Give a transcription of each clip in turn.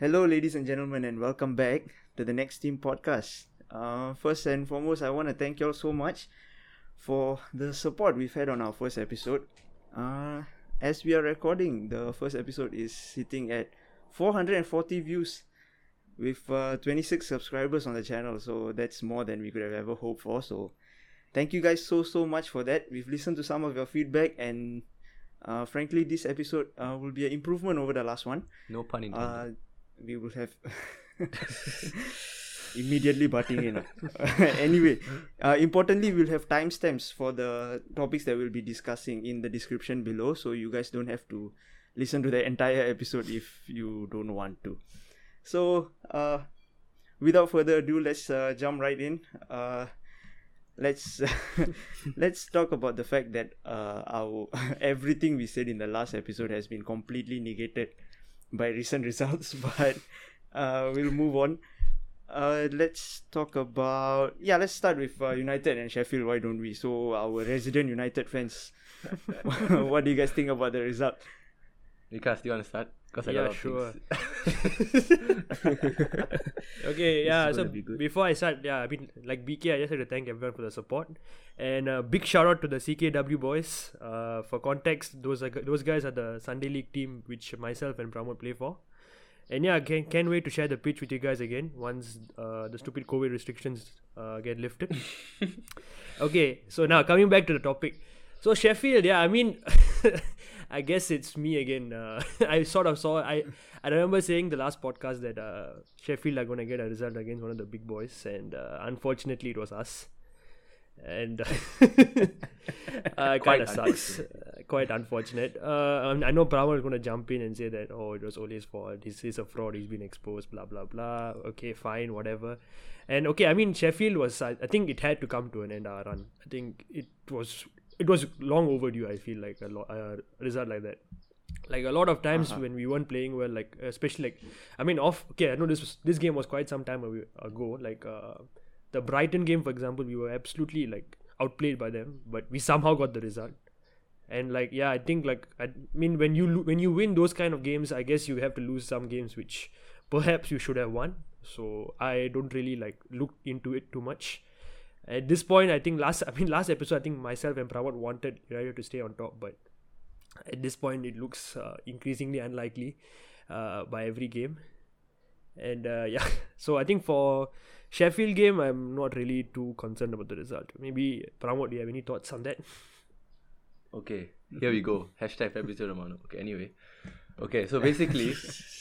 Hello, ladies and gentlemen, and welcome back to the Next Team podcast. Uh, first and foremost, I want to thank you all so much for the support we've had on our first episode. Uh, as we are recording, the first episode is sitting at 440 views with uh, 26 subscribers on the channel, so that's more than we could have ever hoped for. So, thank you guys so so much for that. We've listened to some of your feedback, and uh, frankly, this episode uh, will be an improvement over the last one. No pun intended. Uh, we will have immediately butting in. anyway, uh, importantly, we'll have timestamps for the topics that we'll be discussing in the description below, so you guys don't have to listen to the entire episode if you don't want to. So, uh, without further ado, let's uh, jump right in. Uh, let's let's talk about the fact that uh, our everything we said in the last episode has been completely negated by recent results, but uh, we'll move on. Uh, let's talk about yeah. Let's start with uh, United and Sheffield. Why don't we? So our resident United fans, what do you guys think about the result? Vikas, do you want to start? Because I Yeah, got lot of sure. Okay, yeah. So be before I start, yeah, I mean, like BK, I just had to thank everyone for the support, and uh, big shout out to the CKW boys. Uh, for context, those are those guys are the Sunday League team which myself and Pramod play for. And yeah, can can't wait to share the pitch with you guys again once uh, the stupid COVID restrictions uh, get lifted. okay, so now coming back to the topic. So Sheffield, yeah, I mean, I guess it's me again. Uh, I sort of saw. I I remember saying the last podcast that uh, Sheffield are going to get a result against one of the big boys, and uh, unfortunately, it was us. And uh, kind of sucks. Uh, quite unfortunate. Uh, I know Brahma is going to jump in and say that oh, it was Ole's fault. He's, he's a fraud. He's been exposed. Blah blah blah. Okay, fine, whatever. And okay, I mean Sheffield was. I, I think it had to come to an end. Our run. I think it was. It was long overdue. I feel like a lot a result like that. Like a lot of times Uh-huh. when we weren't playing well, like especially like I mean off. Okay, I know this was, this game was quite some time ago. Like uh, the Brighton game, for example, we were absolutely like outplayed by them, but we somehow got the result. And like yeah, I think like I mean when you lo- when you win those kind of games, I guess you have to lose some games which perhaps you should have won. So I don't really like look into it too much. At this point, I think last I mean last episode, I think myself and Pramod wanted United to stay on top, but at this point, it looks uh, increasingly unlikely uh, by every game. And uh, yeah, so I think for Sheffield game, I'm not really too concerned about the result. Maybe Pramod, do you have any thoughts on that? Okay, here we go. Hashtag Fabrizio Romano. Okay, anyway. Okay, so basically,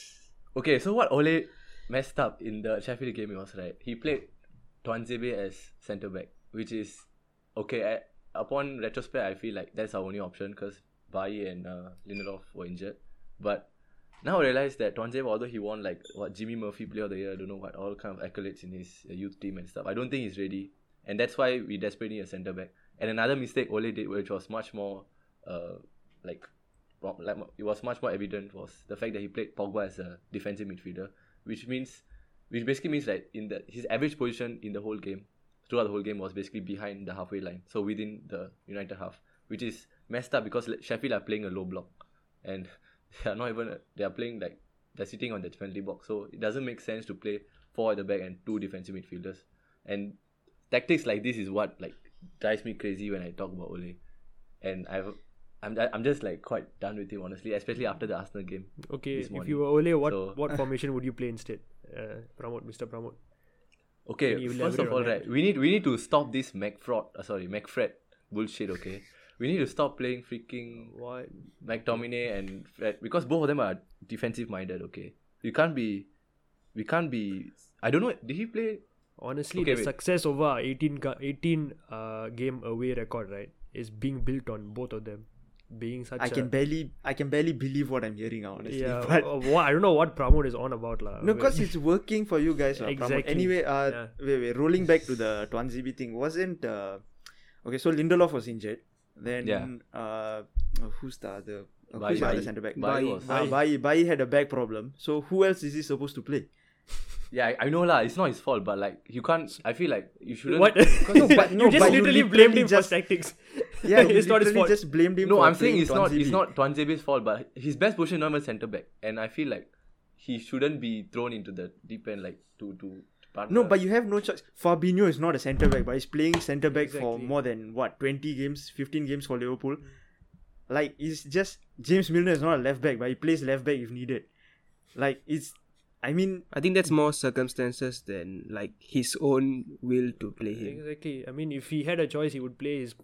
okay, so what Ole messed up in the Sheffield game was right. He played Tuanzebe as centre back, which is okay. I, upon retrospect, I feel like that's our only option because Bailly and uh, Lindelof were injured. But now I realize that Tuanzebe, although he won like what Jimmy Murphy Player of the Year, I don't know what all kind of accolades in his uh, youth team and stuff. I don't think he's ready, and that's why we desperately need a centre back. And another mistake Ole did, which was much more, uh, like, like it was much more evident, was the fact that he played Pogba as a defensive midfielder, which means, which basically means that in the his average position in the whole game, throughout the whole game, was basically behind the halfway line, so within the United half, which is messed up because Sheffield are playing a low block, and they are not even they are playing like they're sitting on the penalty box, so it doesn't make sense to play four at the back and two defensive midfielders, and tactics like this is what like drives me crazy when I talk about Ole, and I've I'm I'm just like quite done with him honestly, especially after the Arsenal game. Okay, if you were Ole, what So- what formation would you play instead? Uh, Pramod, Mr. Pramod. Okay, first of all, that? we need we need to stop this McFraud, uh, sorry, McFred bullshit. Okay, we need to stop playing freaking What? McTominay and Fred because both of them are defensive minded. Okay, you can't be, we can't be. I don't know. Did he play? Honestly, Okay, the wait. success over our 18, 18 uh, game away record, right, is being built on both of them being such I a can barely I can barely believe what I'm hearing now, honestly. yeah. But uh, what, I don't know what Pramod is on about, lah. no, because it's working for you guys. lah, Pramod. Exactly. Anyway, uh, Yeah. wait, wait. Rolling back to the Tuanzebe thing, wasn't uh, okay? So Lindelof was injured. Then Yeah. uh, who's the other? Uh, who's the other centre back? Bailly Bailly. was- Uh, Bailly. Bailly had a back problem. So who else is he supposed to play? Yeah, I, I know lah. It's not his fault, but like you can't. I feel like you shouldn't. What? No, but- no, you just but you literally literally blamed him just- for tactics. Yeah, you it's not his literally fault. just blamed him. No, for I'm saying playing it's not. It's Tuanzebe. not Tuanzebe's fault, but his best position is not even centre back, and I feel like he shouldn't be thrown into the deep end like to to. to partner. No, but you have no choice. Fabinho is not a centre back, but he's playing centre back for Exactly. more than what twenty games, fifteen games for Liverpool. Like it's just James Milner is not a left back, but he plays left back if needed. Like it's, I mean, I think that's more circumstances than like his own will to play him. Exactly. I mean, if he had a choice, he would play his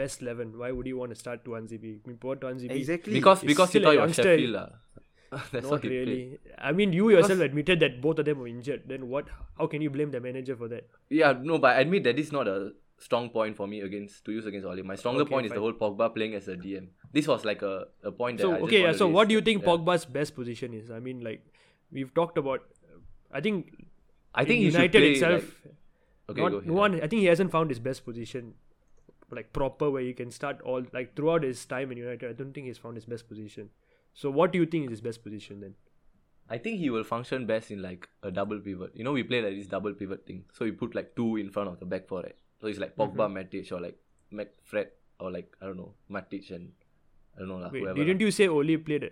best eleven. Why would he want to start Tuanzebe? I mean, poor Tuanzebe. exactly because it's because he still thought it was. Sheffield lah. That's Not really. played. I mean, you yourself admitted that both of them were injured. Then what? How can you blame the manager for that? Yeah, no, but I admit that this not a strong point for me against to use against Ole. My stronger Okay, point is the whole Pogba playing as a DM. This was like a, a point that So I just okay, yeah. So to what do you think Yeah. Pogba's best position is? I mean, like we've talked about. I think. I think in he should United itself. like, okay, not, go ahead. one. I think he hasn't found his best position, like proper where he can start all like throughout his time in United. I don't think he's found his best position. So what do you think is his best position then? I think he will function best in like a double pivot. You know, we play like this double pivot thing. So we put like two in front of the back four, right? So it's like Pogba, Mm-hmm. Matic, or like McFred, or like I don't know, Matic and I don't know lah, Wait, whoever. didn't lah. you say Ole played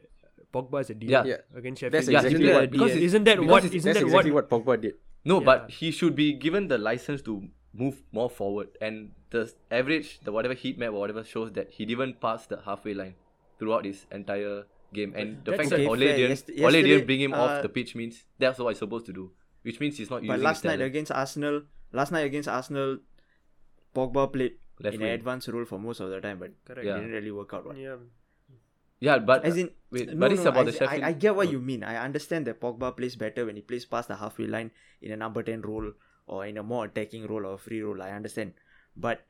Pogba as a DM Yeah. Yeah. against Sheffield? That's Yeah, exactly he what because he- Isn't that because what? it's- Isn't That's that exactly what? what Pogba did. No, Yeah. but he should be given the license to move more forward. And the average, the whatever heat map or whatever shows that he didn't pass the halfway line throughout his entire game. And the That's fact okay, that Ole fair. didn't, Ole didn't bring him uh, off the pitch means that's what he's supposed to do. Which means he's not But using last his night talent. against Arsenal, last night against Arsenal, Pogba played Left in an advanced role for most of the time, but Correct. it Yeah. didn't really work out. Right? Yeah. Yeah, but As in, wait, no, but it's no, about I, the Sheffield. I, I get what Oh, you mean. I understand that Pogba plays better when he plays past the halfway line in a number 10 role or in a more attacking role or free role. I understand. But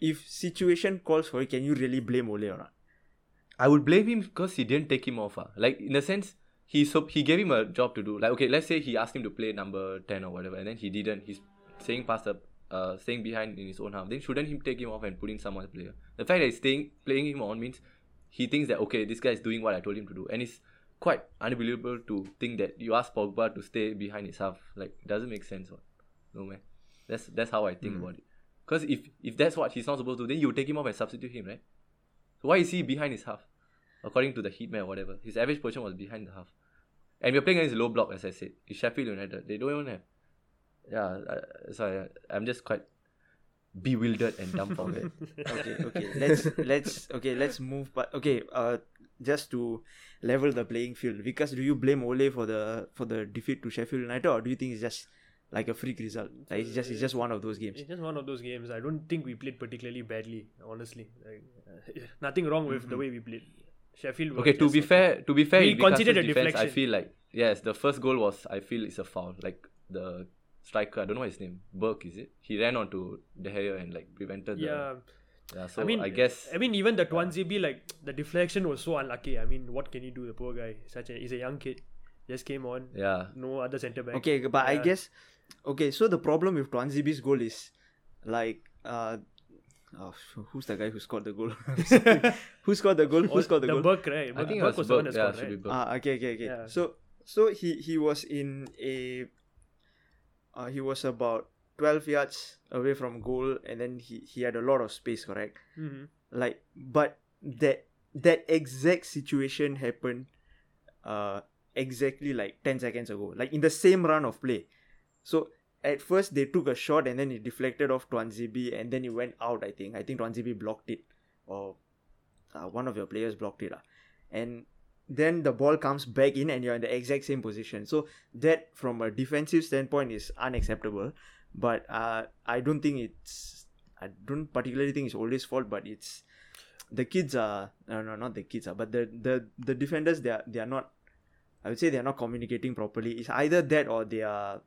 if situation calls for it, can you really blame Ole or not? I would blame him because he didn't take him off. ah. Like in a sense, he so he gave him a job to do. Like okay, let's say he asked him to play number ten or whatever, and then he didn't. He's staying past the uh staying behind in his own half. Then shouldn't him take him off and put in someone else player? The fact that he's staying playing him on means he thinks that okay, this guy is doing what I told him to do, and it's quite unbelievable to think that you ask Pogba to stay behind his half. Like it doesn't make sense. What? No man. That's that's how I think about it. Because if if that's what he's not supposed to, do, then you take him off and substitute him, right? So why is he behind his half? According to the heat map or whatever. His average position was behind the half. And we're playing against low block, as I said. It's Sheffield United. They don't even have. Yeah, uh, so I, I'm just quite bewildered and dumbfounded. okay okay let's let's okay let's move but okay uh just to level the playing field because do you blame Ole for the for the defeat to Sheffield United or do you think it's just like a freak result like it's just it's just one of those games It's just one of those games. I don't think we played particularly badly, honestly. Like, uh, nothing wrong with the way we played. Sheffield. okay, to just- be fair, to be fair, We considered a defense, I feel like yes, the first goal was I feel it's a foul. Like the striker, I don't know his name, Burke is it? He ran onto De Gea and like prevented the. Yeah, Yeah, so I mean, I guess I mean, even the Tuanzebe, like the deflection was so unlucky. I mean, what can you do? The poor guy, such a he's a young kid, just came on. yeah. No other centre back. okay but I guess okay so the problem with Tuanzebe's goal is like uh oh, who's the guy who scored the goal who scored the goal who Oh, scored the, the goal Burke, right? I Burke- think it Burke was the one Burke. that Yeah, scored, should be right? Ah, okay, okay, okay. Yeah. So, so he he was in a, uh, he was about twelve yards away from goal, and then he he had a lot of space, correct? Mhm. Like, but that that exact situation happened, uh, exactly like ten seconds ago, like in the same run of play. So at first they took a shot and then it deflected off Tuanzebe and then it went out. I think I think Tuanzebe blocked it, or uh, one of your players blocked it, lah. and then the ball comes back in and you're in the exact same position. So that from a defensive standpoint is unacceptable. But uh, I don't think it's I don't particularly think it's Ole's fault, but it's the kids are no no not the kids are but the the the defenders they are they are not I would say they are not communicating properly. It's either that or they are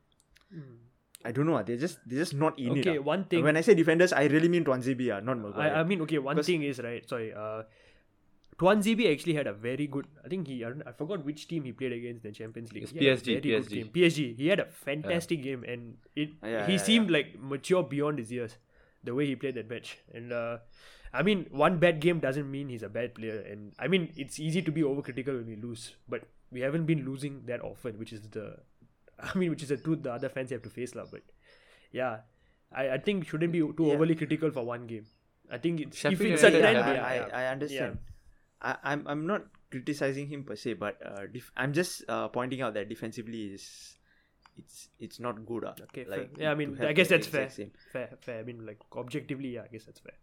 I don't know. ah, They're just they're just not in it. Okay, ah. one thing. When I say defenders, I really mean Tuanzebe, ah, not Maguire. I, I mean, okay, one thing is right. Sorry, uh, Tuanzebe actually had a very good. I think he. I, I forgot which team he played against in the Champions League. It's He had a PSG, PSG. PSG. He had a fantastic game, and it. Yeah, he yeah, seemed like mature beyond his years, the way he played that match. And uh, I mean, one bad game doesn't mean he's a bad player. And I mean, it's easy to be overcritical when we lose, but we haven't been losing that often, which is the. I mean, which is the truth the other fans have to face, lah. But yeah, I, I think shouldn't be too Yeah. overly critical for one game. I think it's, if it's a trend, yeah, I, yeah. I, I understand. I, I'm I'm not criticizing him per se, but uh, def- I'm just uh, pointing out that defensively is it's it's not good. Uh, Okay, fair. like, Yeah, I mean, I guess that's fair. same. Fair, fair. I mean, like objectively, yeah, I guess that's fair.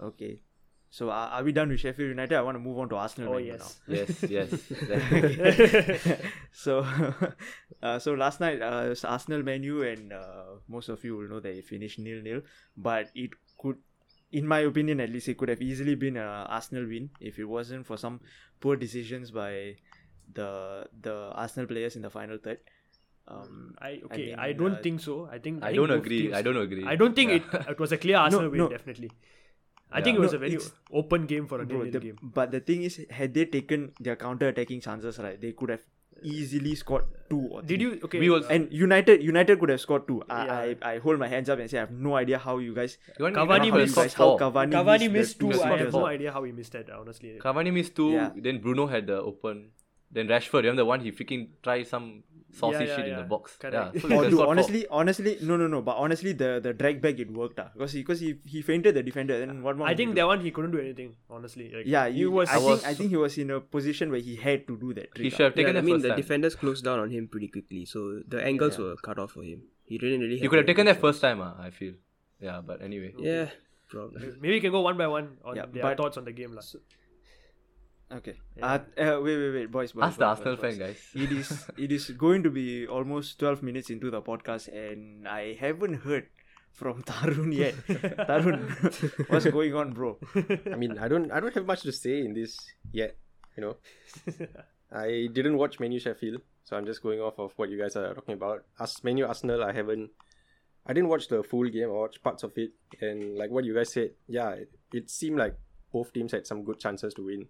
Okay. So are, are we done with Sheffield United? I want to move on to Arsenal. Oh Man U yes. Yes, yes. so, uh, so last night, uh, it was Arsenal Man U, and uh, most of you will know that it finished nil nil. But it could, in my opinion, at least, it could have easily been a Arsenal win if it wasn't for some poor decisions by the the Arsenal players in the final third. Um, I okay. I, mean, don't uh, think so. I think I think don't agree. teams- I don't agree. I don't think Yeah. it it was a clear Arsenal win. no. Definitely. I Yeah. think it was No, a very open game for a Bro, the- game. but the thing is, had they taken their counter-attacking chances, right, they could have easily scored two or Did you okay? We was- And United, United could have scored two. I, Yeah. I, I hold my hands up and say I have no idea how you guys, Cavani how missed- to guys, how Cavani, Cavani missed, missed two. two I have no idea how he missed that. Honestly. Cavani missed two. Yeah. Then Bruno had the open. Then Rashford, remember the one he freaking tried some saucy yeah, shit in the box. Correct. Yeah. So Oh, dude, scored four. honestly, honestly, no, no, no. But honestly, the the drag back it worked, ah, because he, because he, he feinted the defender. Then what more? I would he think do? that one he couldn't do anything. Honestly. Like, Yeah, he he was. I, I think was- I think he was in a position where he had to do that. Trick, He ah. should have taken yeah, I mean, first the time. defenders closed down on him pretty quickly, so the angles Yeah. were cut off for him. He didn't really. You have could have taken that first time, uh, I feel. Yeah, but anyway. Yeah, probably. Maybe we can go one by one on Yeah, their but- thoughts on the game, lah. Okay. Yeah. Uh, uh, wait, wait, wait, boys, boys. Ask the boys, Arsenal boys, fan, boys. guys. It is it is going to be almost twelve minutes into the podcast, and I haven't heard from Tarun yet. Tarun, what's going on, bro? I mean, I don't, I don't have much to say in this yet. You know, I didn't watch Man U Sheffield, so I'm just going off of what you guys are talking about. As Man U Arsenal, I haven't, I didn't watch the full game. I watched parts of it, and like what you guys said, yeah, it, it seemed like both teams had some good chances to win.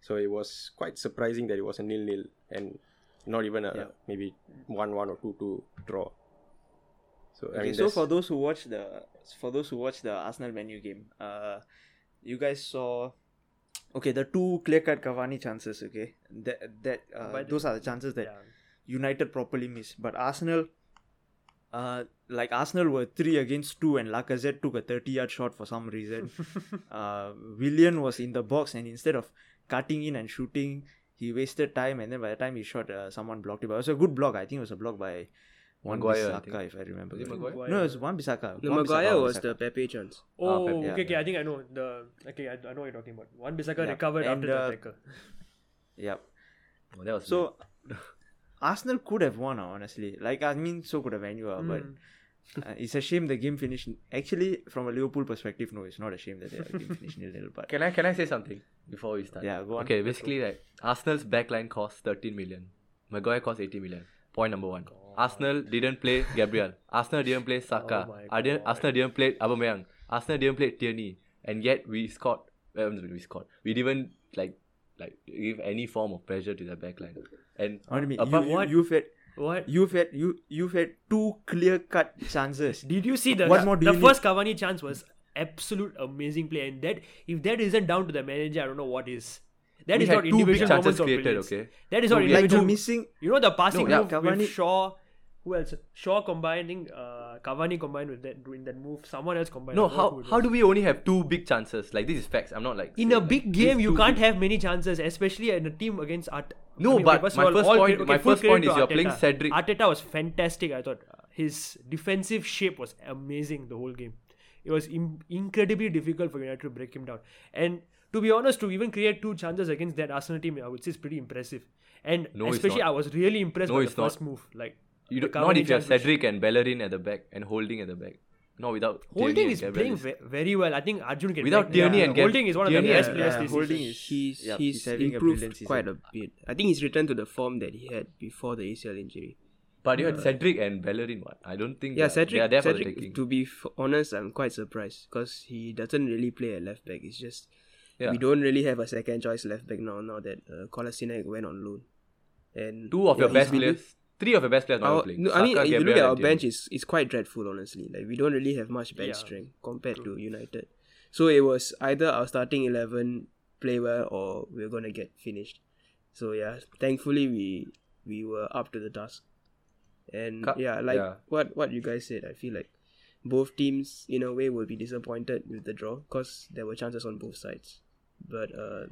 So it was quite surprising that it was a nil-nil and not even a Yeah. maybe one-one or two-two draw. So I mean, so for those who watch the for those who watch the Arsenal Man U game, uh, you guys saw. Okay, the two clear cut Cavani chances. Okay, that that uh, But- those are the chances that Yeah. United properly missed. But Arsenal, uh, like Arsenal were three against two, and Lacazette took a thirty-yard shot for some reason. uh, Willian was in the box, and instead of cutting in and shooting, he wasted time. And then by the time he shot, uh, someone blocked it. But it was a good block. I think it was a block by One Maguire, I Bissaka, think. if I remember. Was it correctly. Maguire? No, it was Wan-Bissaka. No, Wan Maguire Bissaka, was Bissaka. the Pepe chance. Oh, Ah, Pep, okay, yeah. okay. I think I know the. Okay, I, I know what you're talking about. Wan-Bissaka Yeah, recovered and, after uh, the tackle. Yep. Oh, that was So Arsenal could have won, honestly. Like I mean, so could have Manu, uh, but Mm. uh, it's a shame the game finished. Actually, from a Liverpool perspective, no, it's not a shame that the game finished nil nil. But Can I can I say something before we start? Yeah, go on. Okay, basically like Arsenal's backline cost 13 million. Maguire cost 80 million. Point number one. Arsenal didn't play Gabriel. Arsenal didn't play Saka. Oh my Arden- Arsenal didn't play Aubameyang. Arsenal didn't play Tierney. And yet we scored. Um, we scored. We didn't like like give any form of pressure to the backline. And what do you mean? apart- you, you, what? you've had What? you've had you you've had two clear cut chances. Did you see the What more the first Cavani chance was absolute amazing play, and that if that isn't down to the manager, I don't know what is. That we is not individual chances moments of created. brilliance. Okay. That is No, not like individual. the missing. You know the passing No, yeah, move Cavani- with Shaw. Who else? Shaw combining uh, Cavani combined with that doing that move. Someone else combined. No, how how do we only have two big chances? Like this is facts. I'm not like in a like, big game you can't big- have many chances, especially in a team against Art. No, I mean, but first my all, first all point- okay, my first point is you're playing Cedric. Arteta was fantastic. I thought his defensive shape was amazing the whole game. It was Im- incredibly difficult for United to break him down. And to be honest, to even create two chances against that Arsenal team, I would say is pretty impressive. And No, especially. I was really impressed No, by the it's not. first move. Like You don't, not if you have Cedric and Bellerin at the back and Holding at the back. No, without Holding and is Gabriel playing ve- very well. I think Arjun can Without back- Tierney yeah. and Gab- Holding is one of the best and- players yeah, this Holding season. is- He's yeah, he's, he's having a improved quite a bit. I think he's returned to the form that he had before the ACL injury. But you had Cedric and Bellerin. What? I don't think. Yeah, Cedric. They are there for the Cedric. taking. To be f- honest, I'm quite surprised because he doesn't really play a left back. It's just Yeah. we don't really have a second choice left back now. Now that uh, Kolasinac went on loan, and Two of yeah, your best he's been players. Three of your best players not Our, playing. no, I mean, Saka, if you look at our bench, it's, it's quite dreadful, honestly. Like, we don't really have much bench Yeah, strength compared to United. So it was either our starting 11 play well or we are going to get finished. So, yeah, thankfully, we we were up to the task. And, yeah, like yeah. what what you guys said, I feel like both teams, in a way, will be disappointed with the draw because there were chances on both sides. But uh,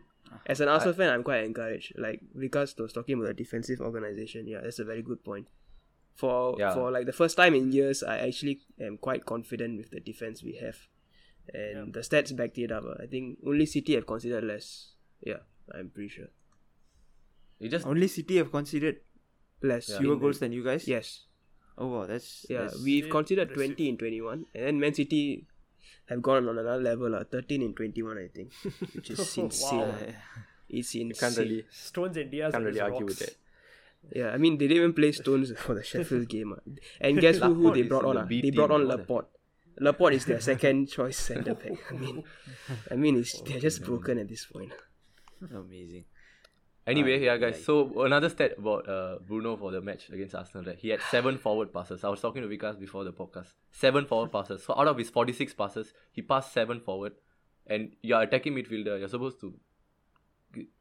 As an Arsenal fan, I'm quite encouraged. Like Vikas was talking about the defensive organization. Yeah, that's a very good point. For Yeah. for like the first time in years, I actually am quite confident with the defense we have, and the stats backed it up. uh. I think only City have considered less. Yeah, I'm pretty sure It just Only City have considered less. fewer goals than you guys. Yes. Oh wow, that's Yeah, that's- we've considered 20 in 21, and then Man City have gone on another level, uh, 13 in 21, I think, which is insane. Wow. uh. It's insane. You can't really Stones and Dias can't really just argue with rocks. that. Yeah, I mean they didn't even play Stones for the Sheffield game. ah. And guess who, who they brought in on? the ah? They brought on Laporte. Laporte is their second choice centre back. I mean, I mean, it's, they're just broken at this point. amazing. Anyway, yeah, guys. So another stat about uh, Bruno for the match against Arsenal. Right? He had seven forward passes. I was talking to Vikas before the podcast. Seven forward passes. So out of his forty-six passes, he passed seven forward. And you're attacking midfielder. You're supposed to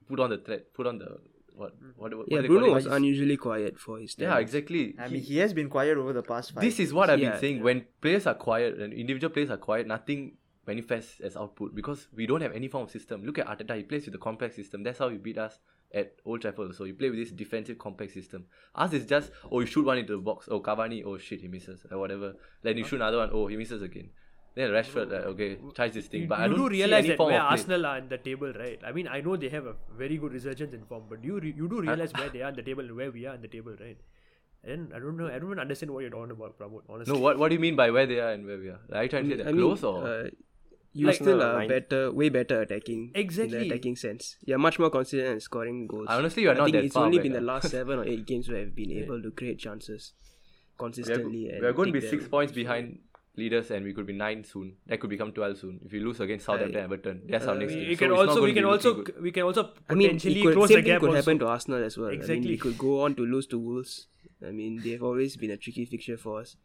put on the threat. Put on the what? What? what Yeah, they Bruno was unusually quiet for his Yeah, exactly. I mean, he has been quiet over the past five. this is what I've Yeah. been saying. When players are quiet and individual players are quiet, nothing manifests as output because we don't have any form of system. Look at Arteta; he plays with a complex system. That's how he beat us at Old Trafford. So you play with this defensive complex system. Us is just oh you shoot one into the box. Oh Cavani, oh shit he misses or whatever. Then you shoot another one. Oh he misses again. Then Rashford, like, okay, tries this thing, You, but you I don't do see realize any that form where of play. Arsenal are in the table, right? I mean, I know they have a very good resurgence in form, but you re- you do realize where they are in the table and where we are in the table, right? And I don't know. I don't even understand what you're talking about, Pramod. Honestly, No, what what do you mean by where they are and where we are? Are you trying to say mm, I they're mean, close or? uh, you Like- still No, are nine. better, way better attacking. In Exactly. the attacking sense. You're much more consistent in scoring goals. Honestly, you're I not think that it's far only back, been the last seven or eight games where I've been able to create chances we are, consistently. we are going to be six them. points behind leaders and we could be nine soon. That could become twelve soon. If we lose against Southampton, I- Everton, that's our uh, next we, game. we can it's not also we can also good. we can also I mean, potentially it could, close same the thing gap. could also. happen to Arsenal as well. I mean, Exactly. we could go on to lose to Wolves. I mean, they've always been a tricky fixture for us.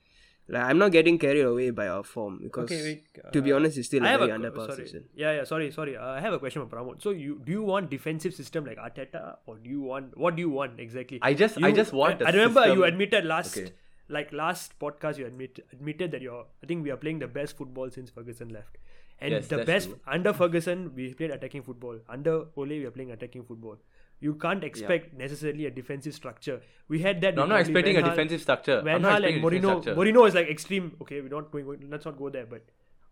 Like, I'm not getting carried away by our form because, Okay, wait, to be uh, honest, it's still I a have very a underpowered sorry. season. Yeah, yeah. Sorry, sorry. Uh, I have a question for Pramod. So you do you want defensive system like Arteta, or do you want what do you want exactly? I just- I just want I, the I remember you admitted last, Okay. like last podcast, you admit admitted that you're. I think we are playing the best football since Ferguson left, and Yes, the best true. under Ferguson we played attacking football. Under Ole we are playing attacking football. You can't expect necessarily a defensive structure. We had that. No, I'm not expecting Van a Gaal- defensive structure. Van not and Mourinho. Mourinho is like extreme. Okay, we don't going. Let's not go there. But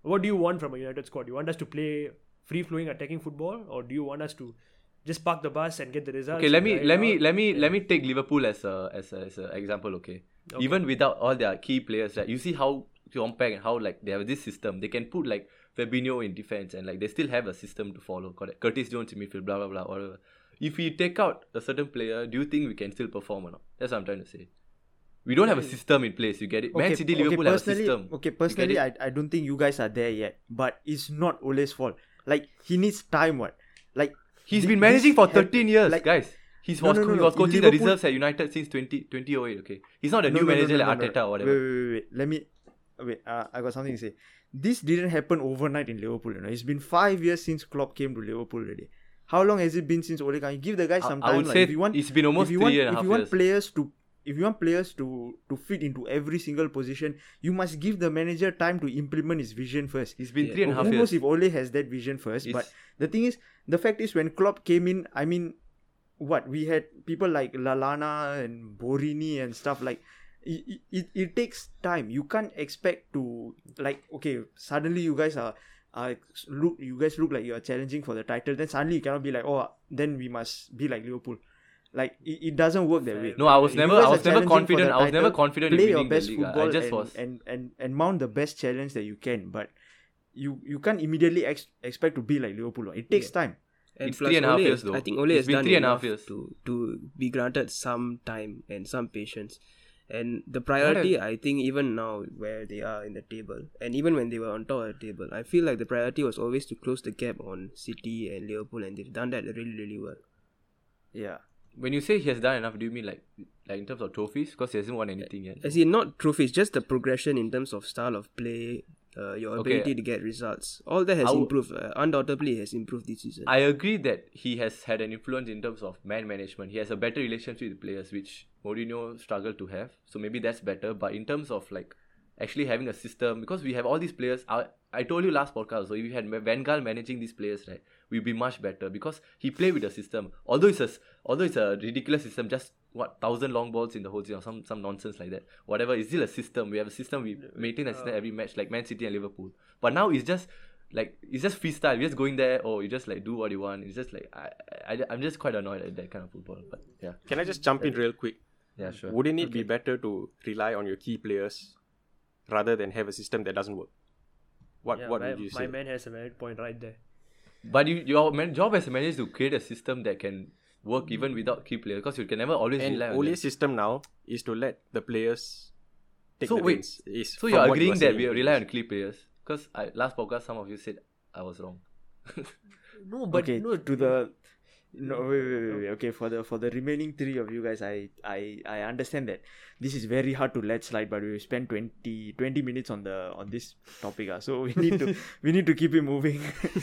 what do you want from a United squad? You want us to play free flowing attacking football, or do you want us to just park the bus and get the results? Okay, let me let me out? let me let me take Liverpool as a as a, as a example. Okay? even without all their key players, right? You see how compact and how like they have this system. They can put like Fabinho in defense and like they still have a system to follow. Correct? Curtis Jones in midfield, blah blah blah, whatever. If we take out a certain player, do you think we can still perform or not? That's what I'm trying to say. We don't have a system in place. You get it? Man City, Liverpool have a system. Okay, personally. I, I don't think you guys are there yet. But it's not Ole's fault. Like he needs time. What? Like He's thi- been managing for hap- 13 years, like- guys. He's No, was, no, no, he was In coaching the reserves at United since 20, 2008, okay? He's not a new manager like. Arteta or whatever. Wait, wait, wait, wait. Let me. Wait, uh, I got something to say. This didn't happen overnight in Liverpool. You know, it's been five years since Klopp came to Liverpool already. How long has it been since Ole came? Give the guy some I time. would like, say if you want, it's been almost if you three want, and a if half you want years. players to, if you want players to to fit into every single position, you must give the manager time to implement his vision first. He's been three and a half Who years. knows if Ole has that vision first? But the thing is, the fact is, when Klopp came in, I mean, what we had people like Lallana and Borini and stuff like. It, it, it takes time. You can't expect to like okay. Suddenly you guys are, are look. You guys look like you are challenging for the title. Then suddenly you cannot be like oh. Then we must be like Liverpool. Like it, it doesn't work that way. No, I was You never- I was never confident- the I was never title, confident in Play your winning the best league. I football just and, was- and, and and mount the best challenge that you can. But you you can't immediately ex- expect to be like Liverpool. It takes time. And It's plus three and a half Ole years though. I think Ole It's has been done three and a half enough years. to to be granted some time and some patience. And the priority, I think, even now where they are in the table, and even when they were on top of the table, I feel like the priority was always to close the gap on City and Liverpool, and they've done that really, really well. Yeah. When you say he has done enough, do you mean like like in terms of trophies? Because he hasn't won anything yet. As in, not trophies, just the progression in terms of style of play, uh, your Okay. ability to get results. All that has would- improved. Uh, undoubtedly, has improved this season. I agree that he has had an influence in terms of man management. He has a better relationship with players, which Mourinho struggled to have. So maybe that's better. But in terms of like actually having a system because we have all these players. I, I told you last podcast, so if you had Van Gaal managing these players, right, we'd be much better because he played with the system. Although it's a although it's a ridiculous system, just what thousand long balls in the whole season, or some some nonsense like that. Whatever, it's still a system. We have a system. We maintain a system every match, like Man City and Liverpool. But now it's just like it's just freestyle. You're just going there, or you just like do what you want. It's just like I, I I'm just quite annoyed at that kind of football. But yeah, Can I just jump in real quick? Yeah, sure. Wouldn't it be better to rely on your key players rather than have a system that doesn't work? What Yeah, What my, would you my say? man has a valid point right there. But you, your man, job as a manager is to create a system that can work even without key players because you can never always And rely on Ole's them. system now is to let the players take So the wait, reins. Is So you're what you agreeing that we rely on key players? Because last podcast some of you said I was wrong. No, but okay, no, to mm. the no wait, wait, wait, wait. okay for the for the remaining three of you guys I I I understand that this is very hard to let slide but we spent 20 20 minutes on the on this topic uh, so we need to we need to keep it moving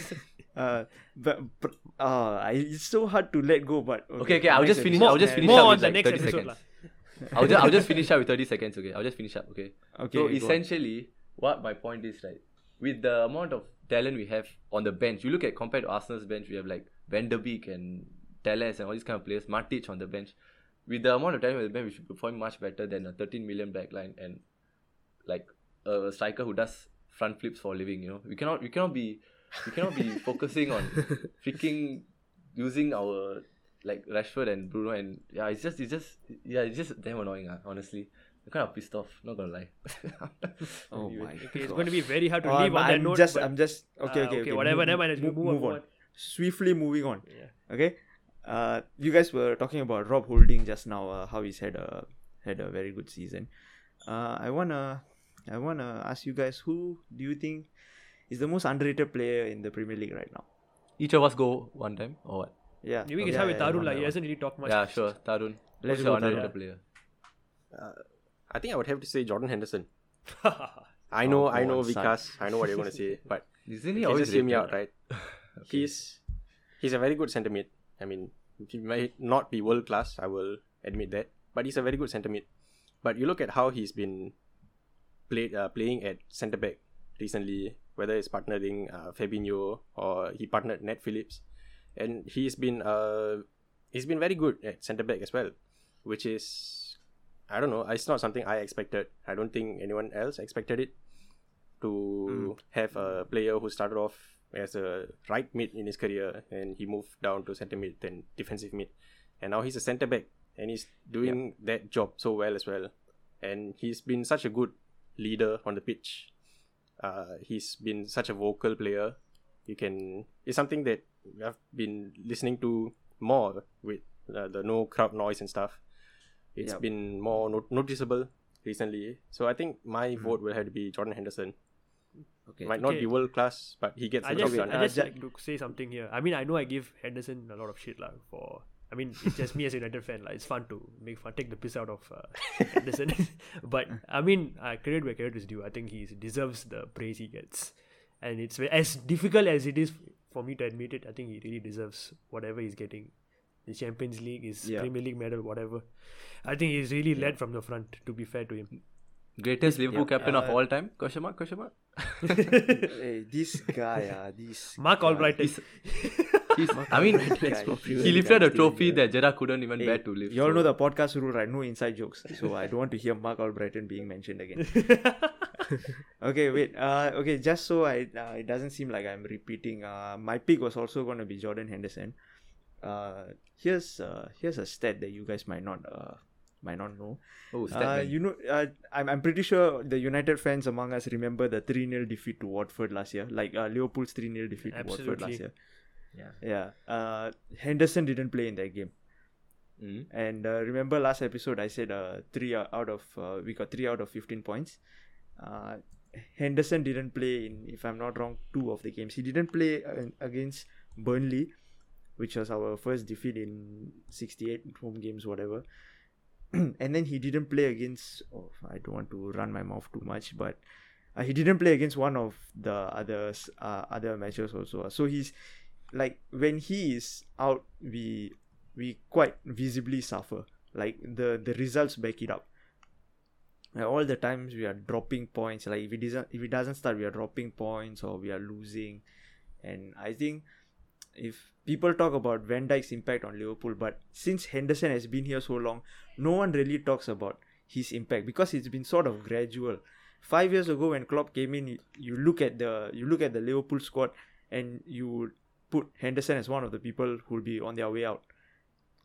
uh but, but uh I, it's so hard to let go but Okay, okay, I'll just finish. episode. I'll just finish more up on with the like next 30 episode seconds. I'll just I'll just finish up with 30 seconds, okay? I'll just finish up, okay? okay so go on. essentially, what my point is, right, with the amount of talent we have on the bench, you look at compared to Arsenal's bench, we have like Van der Beek and Telles and all these kind of players, Matic on the bench. With the amount of time on the bench, we should perform much better than a 13 million backline and like a striker who does front flips for a living. You know, we cannot we cannot be we cannot be focusing on freaking using our like Rashford and Bruno and yeah, it's just it's just yeah, it's just damn annoying. Uh, honestly, I'm kind of pissed off. Not gonna lie. oh my Okay, it's going to be very hard to Oh, leave I'm, on that I'm note. just but- I'm just okay Ah, okay okay, okay whatever, move, never mind, let's move, move move move on on. Swiftly moving on Yeah. okay uh you guys were talking about rob holding just now uh, how he's had a had a very good season uh i wanna i wanna ask you guys who do you think is the most underrated player in the premier league right now Each of us go one time or what? yeah Maybe we can yeah, start with yeah, Tarun. Like, He hasn't really talked much. Yeah, sure. Tarun. Let's Who's go, your Tarun. underrated player? I think I would have to say Jordan Henderson. I know, Oh, I know. Vikas. I know what you're going to say, but Isn't he always just hear me out, right? He's he's a very good centre mid. I mean, he might not be world class. I will admit that, but he's a very good centre mid. But you look at how he's been played uh, playing at centre back recently, whether it's partnering uh, Fabinho or he partnered Nat Phillips, and he's been uh he's been very good at centre back as well, which is I don't know. It's not something I expected. I don't think anyone else expected it to have a player who started off as a right mid in his career and he moved down to centre mid then defensive mid. And now he's a centre back and he's doing that job so well as well. And he's been such a good leader on the pitch. Uh, he's been such a vocal player. You can it's something that i've been listening to more with uh, the no crowd noise and stuff. It's Yep. been more not- noticeable recently. So i think my vote will have to be jordan henderson okay might not Okay. be world class, but he gets I the job just, done. I just like to say something here. I mean, I know I give Henderson a lot of shit lah for. I mean, it's just me as a United fan. Like, it's fun to make fun, take the piss out of uh, Henderson. but I mean, uh, credit where credit is due. I think he deserves the praise he gets, and it's as difficult as it is for me to admit it. I think he really deserves whatever he's getting. The Champions League, his Yeah. Premier League medal, whatever. I think he's really led from the front. To be fair to him. Greatest Liverpool captain of Uh, all time? Question mark? Question mark? hey, this guy uh, this Mark guy, Albright. He's, I mean, he lifted a trophy that Gerrard couldn't even Hey, bear to lift. you all so- know the podcast rule, right? No inside jokes. So I don't want to hear Marc Albrighton being mentioned again. okay, wait. Uh, okay, just so I, uh, it doesn't seem like I'm repeating. Uh, my pick was also going to be Jordan Henderson. Uh, here's uh, here's a stat that you guys might not uh might not know. Oh, Uh, you know, uh, I'm I'm pretty sure the United fans among us remember the three 0 defeat to Watford last year, like uh, Liverpool's three 0 defeat to Watford last year. Yeah. Yeah. Uh, Henderson didn't play in that game. Mm. And uh, remember last episode I said uh, three o- out of uh, we got three out of fifteen points. Uh, Henderson didn't play in, if I'm not wrong, two of the games. He didn't play uh, against Burnley, which was our first defeat in 68 home games, whatever. and then he didn't play against. Oh, I don't want to run my mouth too much, but uh, he didn't play against one of the others uh, other matches also. So he's like when he is out, we we quite visibly suffer. Like the the results back it up. Like, all the times we are dropping points. Like if it doesn't if it doesn't start, we are dropping points or we are losing. And I think if people talk about Van Dijk's impact on Liverpool, but since Henderson has been here so long, no one really talks about his impact because it's been sort of gradual. Five years ago, when Klopp came in, you, you look at the you look at the Liverpool squad, and you would put Henderson as one of the people who will be on their way out.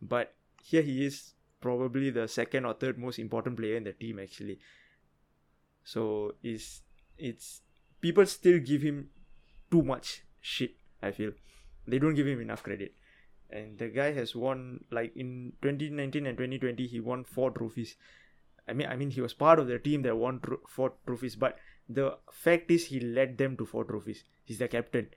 But here he is, probably the second or third most important player in the team actually. So it's it's people still give him too much shit. I feel they don't give him enough credit. And the guy has won like in 2019 and 2020 he won four trophies. I mean I mean he was part of the team that won tro- four trophies but the fact is he led them to four trophies. He's the captain.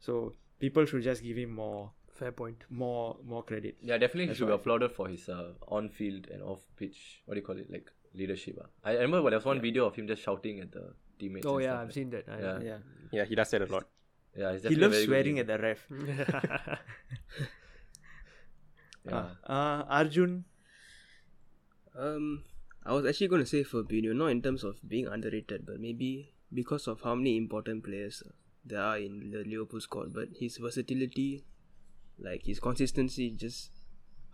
So people should just give him more Fair point. more more credit. Yeah, definitely he should be applauded for his uh, on-field and off-pitch. What do you call it? Like leadership. ah. I I remember there was one video of him just shouting at the teammates. Oh yeah, I've like- seen that. I, Yeah. Yeah. Yeah, he does that a lot. Yeah, he's He definitely a loves very good swearing leader. at the ref. Yeah. Uh, uh, Arjun, Um, I was actually going to say Fabinho, not in terms of being underrated, but maybe because of how many important players uh, there are in the Liverpool squad. But his versatility, like his consistency, just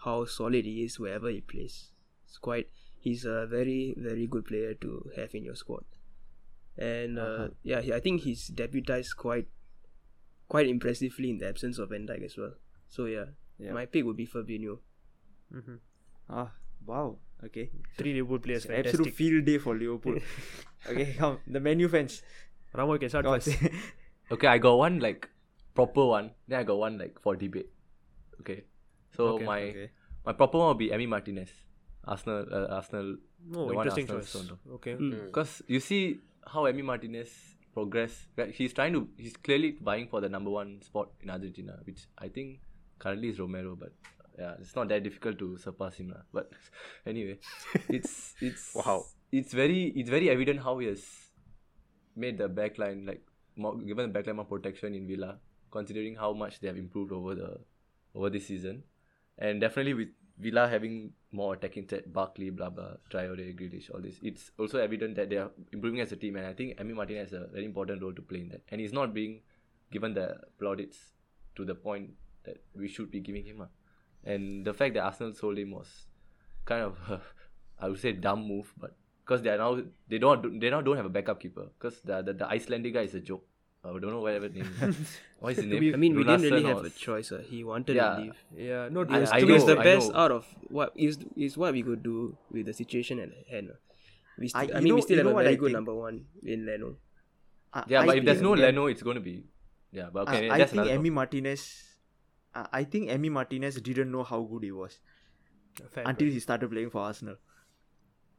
how solid he is wherever he plays. It's quite. He's a very very good player to have in your squad. And uh, Uh-huh. yeah, I think he's deputized quite quite impressively in the absence of Van Dijk as well. So yeah, Yeah. my pick would be Fabinho. Mhm. ah, wow, okay. Three Liverpool players. It's an absolute field day for Liverpool. okay, come the Man U fans. Ramo can start Go on, first. Okay, I got one like proper one. Then I got one like for debate. Okay. So Okay, my okay. my proper one will be Emi Martinez. Arsenal uh, Arsenal Oh, interesting Arsenal choice. stole. Okay. Mm. Because you see how Emi Martinez progress. He's trying to. He's clearly vying for the number one spot in Argentina, which I think currently is Romero. But yeah, it's not that difficult to surpass him, lah. But anyway, it's it's Wow. It's very it's very evident how he has made the backline like more, given the backline more protection in Villa, considering how much they have improved over the over this season, and definitely with Villa having more attacking threat, Barkley, blah blah, Traore, Grealish, all this. It's also evident that they are improving as a team, and I think Emi Martinez has a very important role to play in that, and he's not being given the plaudits to the point that we should be giving him. ah. And the fact that Arsenal sold him was kind of, I would say, dumb move, but because they are now they don't they now don't have a backup keeper because the, the the Icelandic guy is a joke. I don't know whatever name. is. what is his name? I mean, we didn't really Runarsson have or- a choice. Uh. He wanted Yeah. to leave. Yeah. No, I- it was I too- know, it's the I best know. out of what is is what we could do with the situation at hand. uh. We sti- I- I, you mean, know- we still have a very I good think? number one in Leno. I- Yeah, I but if there's no yeah, Leno, it's going to be. Yeah, but okay, I, I think Emi Martinez. Uh, I think Emi Martinez didn't know how good he was Fair until point. he started playing for Arsenal.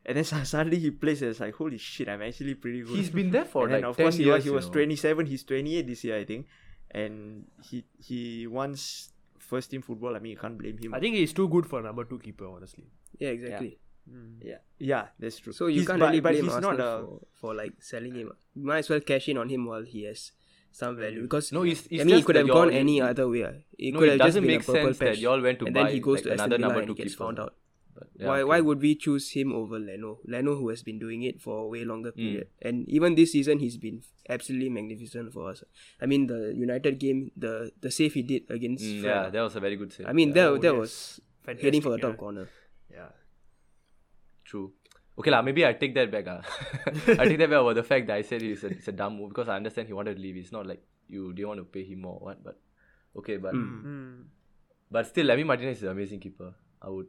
And then suddenly he plays and it's like, holy shit, I'm actually pretty good. He's been there for and like then of 10 course he was, he was 27, he's 28 this year, I think. And he he wants first team football. I mean, you can't blame him. I think he's too good for a number two keeper, honestly. Yeah, exactly. Mm. yeah, yeah, that's true. So you He's- can't but, really but blame he's Arsenal not a for, for like selling him. You might as well cash in on him while he has some value mm. because No, it's, it's I mean, it just could have gone any other way. It No, could it have just doesn't been make a purple sense that y'all went to and buy then he goes like to another Villa number two gets keeper. found out. But, yeah, why okay. why would we choose him over Leno? Leno who has been doing it for a way longer Hmm. period. And even this season he's been absolutely magnificent for us. I mean the United game, the the save he did against Mm, Fred, yeah, that was a very good save. I mean yeah, that Oh, that yes. was Fantastic, heading for the top yeah. corner. Yeah. True. Okay, lah. maybe I take that back. Ah, I take that back about the fact that I said it's a, it's a dumb move because I understand he wanted to leave. It's not like you didn't want to pay him more or what, but okay, but Mm. but still, Lemmy Martinez is an amazing keeper. I would,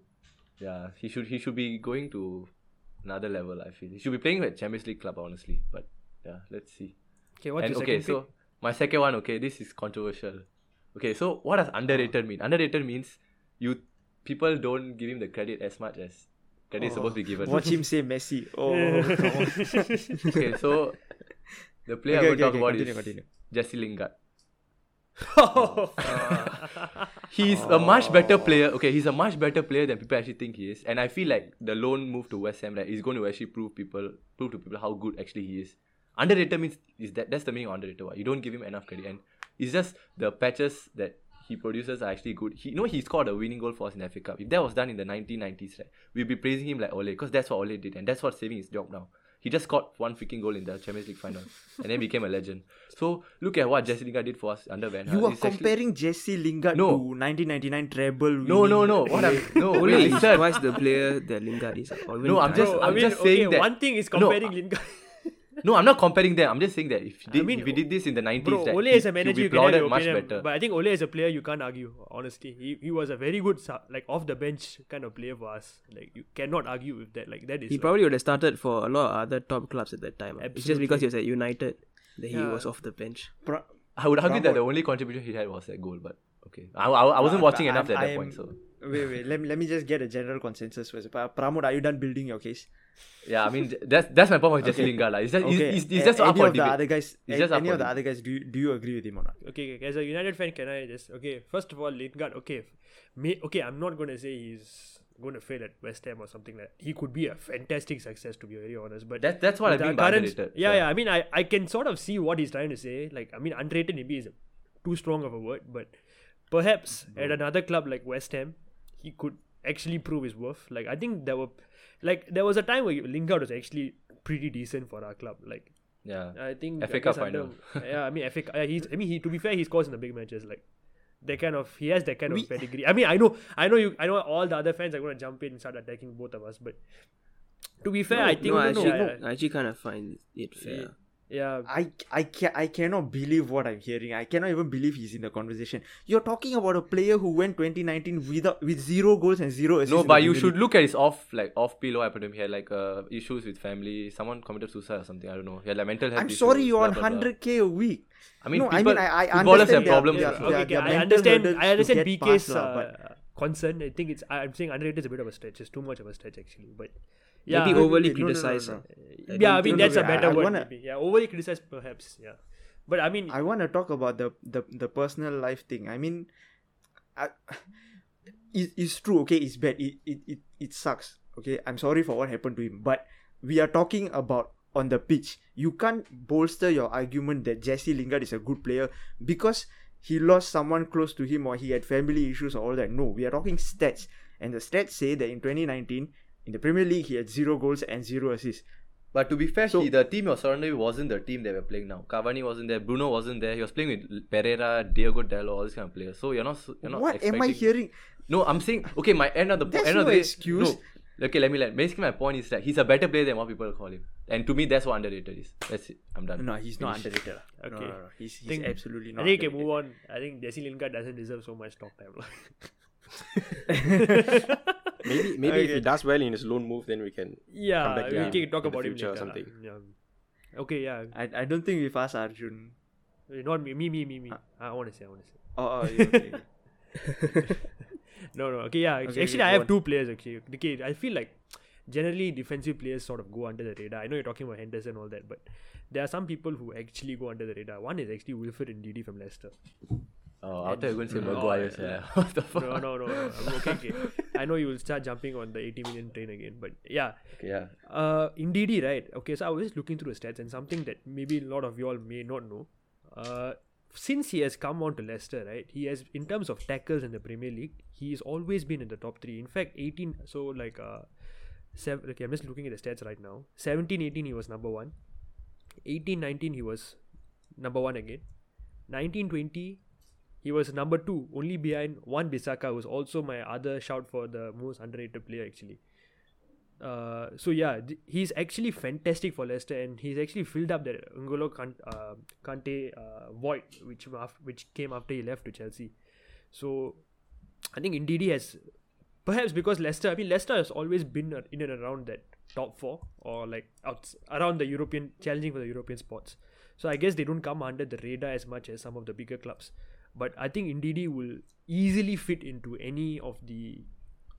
yeah, he should he should be going to another level. I feel he should be playing at Champions League club, honestly. But yeah, let's see. Okay, what's and your okay, second so my second one, okay, this is controversial. Okay, so what does underrated mean? Underrated means you people don't give him the credit as much as credit is supposed to be given. watch him say Messi. Oh, okay, so the player Okay, I'm going okay, to talk okay, about continue, is continue. Jesse Lingard. He's a much better player. Okay, he's a much better player than people actually think he is. And I feel like the loan move to West Ham, like, is going to actually prove people, prove to people how good actually he is. Underrated means is that that's the meaning of underrated. What? You don't give him enough credit, and it's just the patches that he produces are actually good. He you know he scored a winning goal for us in FA Cup. If that was done in the 1990s, right, we'd be praising him like Ole because that's what Ole did and that's what's saving his job now. He just scored one freaking goal in the Champions League final and then became a legend. So look at what Jesse Lingard did for us under Van Gaal. You are It's actually- comparing Jesse Lingard No. to 1999 treble. No, no, no. What I'm no, Ole wait, is listen. twice the player that Lingard is. No, I'm just- Bro, twice. I I'm mean, just saying okay, that- one thing is comparing I- Lingard. No, I'm not comparing them. I'm just saying that if he did, mean, if he did this in the 90s, Bro, that Ole he, as a manager, be you can have much better. but I think Ole as a player, you can't argue. Honestly, he he was a very good like off the bench kind of player for us. Like you cannot argue with that. Like that is he like- probably would have started for a lot of other top clubs at that time. It's just because he was at United that he Yeah. was off the bench. Pra- I would argue that the only contribution he had was that goal, but okay. I, I, I wasn't Pra- watching I'm- enough at that I'm- point, so Wait, wait. Let me let me just get a general consensus first. Pa- Pramod, are you done building your case? Yeah. I mean, that's that's my point with Jesse Okay. Lingard. Like, it's just, Okay. it's, it's, it's a- just up any for of the debate. other guys. It's a- just any of the debate. other guys. Do you, do you agree with him or not? Okay, okay, as a United fan, can I just okay? First of all, Lingard. Okay, f- may, okay. I'm not gonna say he's going to fail at West Ham or something like. that. He could be a fantastic success, to be very honest. But That, that's what I with mean the by current- underrated. Yeah, yeah. I mean, I, I can sort of see what he's trying to say. Like, I mean, underrated maybe is too strong of a word, but perhaps at mm-hmm. another club like West Ham, he could actually prove his worth. Like, I think there were, like, there was a time where Lingard was actually pretty decent for our club. Like, Yeah. I think FA I Cup final. yeah, I mean, FA. Uh, he's. I mean, he. To be fair, he scores in the big matches. Like that kind of. He has that kind We- of pedigree. I mean, I know. I know you. I know all the other fans are going to jump in and start attacking both of us. But to be fair, no, I think. no, I actually, yeah, I actually kind of find it fair. Yeah, yeah. I, I, ca- I cannot believe what I'm hearing. I cannot even believe he's in the conversation. You're talking about a player who went 2019 without with zero goals and zero assists. No, but you should look at his off like off pillow happened to him. He had like uh, issues with family. Someone committed suicide or something. I don't know. He had like mental health. I'm issues, sorry, you're on blah, blah. 100k a week. I mean, no, people, I mean, I, I footballers understand have their- problems. their- as well. okay, their- okay, I understand. I understand get BK's past lah, but- uh, concern. I think it's. I'm saying underrated is a bit of a stretch. It's too much of a stretch actually. But yeah, Maybe overly no, no, no, criticized. no. uh, yeah. I mean, that's a I- better I word. wanna- Maybe. Yeah, overly criticized perhaps. Yeah, but I mean, I want to talk about the the, the personal life thing. I mean, I, it, it's true. Okay, it's bad. It, it it it sucks. Okay, I'm sorry for what happened to him. But we are talking about on the pitch. You can't bolster your argument that Jesse Lingard is a good player because he lost someone close to him or he had family issues or all that. No, we are talking stats, and the stats say that in 2019 in the Premier League he had zero goals and zero assists. But to be fair, So- he, the team he was surrounded with wasn't the team they were playing now. Cavani wasn't there. Bruno wasn't there. He was playing with Pereira, Diogo Dalot, all these kind of players. So you're not. You're not what am I hearing? No, I'm saying okay. My end of the That's end of no the day- excuse. No. Okay, let me let. Basically, my point is that he's a better player than what people call him, and to me, that's what underrated is. That's it. I'm done. No, he's not underrated. lah. No, Okay. no, no. He's, he's Think- absolutely I not. think you can move on. I think Jesse Lingard doesn't deserve so much talk time. Lah. Maybe maybe if Okay. he does well in his loan move, then we can. yeah, come back we to can talk in the about him future or something. Yeah. Okay, yeah. I, I don't think we've asked Arjun. Eh, not me, me, me, me, me. Ah. I want to say, I want to say. Oh, oh yeah, okay. No, no. Okay, yeah. Okay, actually, I have on. two players. Actually, okay. I feel like generally defensive players sort of go under the radar. I know you're talking about Henderson and all that, but there are some people who actually go under the radar. One is actually Wilfred Ndidi from Leicester. Oh, I thought you were going to say Oh, Maguire. yeah. yeah. What the fuck? No, no, no. no. I'm okay, okay. I know you will start jumping on the 80 million train again, but yeah. Okay, yeah. Uh, Ndidi, right? Okay, so I was just looking through the stats and something that maybe a lot of you all may not know. Uh, since he has come on to Leicester, right? He has, in terms of tackles in the Premier League, he's always been in the top three. In fact, 18. So like uh, seven. Okay, I'm just looking at the stats right now. 17, 18, he was number one. 18, 19, he was number one again. 19, 20, he was number two, only behind Wan-Bissaka, who's also my other shout for the most underrated player actually. Uh, so yeah, th- he's actually fantastic for Leicester, and he's actually filled up that N'Golo Kan- uh, Kante uh, void which af- which came after he left to Chelsea. So I think Ndidi has perhaps because Leicester, I mean Leicester has always been in and around that top four or like out around the European challenging for the European spots. So I guess they don't come under the radar as much as some of the bigger clubs. But I think Ndidi will easily fit into any of the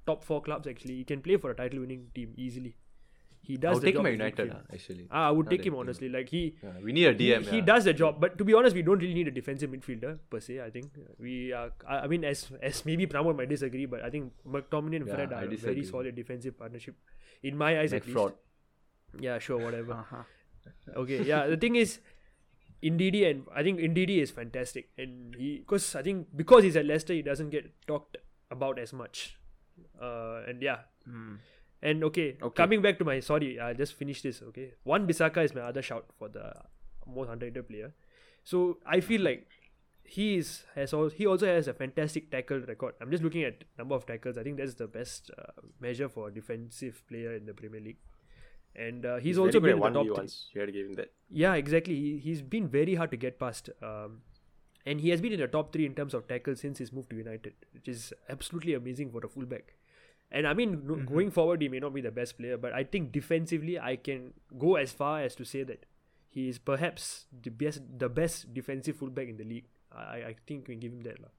top four clubs. Actually, he can play for a title-winning team easily. He does. I'll take job him at United, midfield. ah, actually. Ah, I would Now take him you think honestly. Like he, Yeah, we need a DM. he yeah. does the job. But to be honest, we don't really need a defensive midfielder per se. I think we are. I, I mean, as as maybe Pramod might disagree, but I think McTominay and Yeah, Fred I are a very solid defensive partnership, in my eyes at least. McFraud. Yeah, sure, whatever. uh-huh. Okay, yeah. The thing is, Ndidi and I think Ndidi is fantastic, and he because I think because he's at Leicester, he doesn't get talked about as much. Uh, and yeah, and okay, Okay. coming back to my sorry, I just finished this. Okay, Wan-Bissaka is my other shout for the most underrated player. So I feel like he is has all he also has a fantastic tackle record. I'm just looking at number of tackles. I think that's the best uh, measure for a defensive player in the Premier League. And uh, he's, also been in the top three. ones. You had to give him that. Yeah, exactly. He, he's been very hard to get past. Um, and he has been in the top three in terms of tackles since his move to United, which is absolutely amazing for a fullback. And I mean, no- going forward, he may not be the best player, but I think defensively, I can go as far as to say that he is perhaps the best, the best defensive fullback in the league. I, I- think we give him that. lah.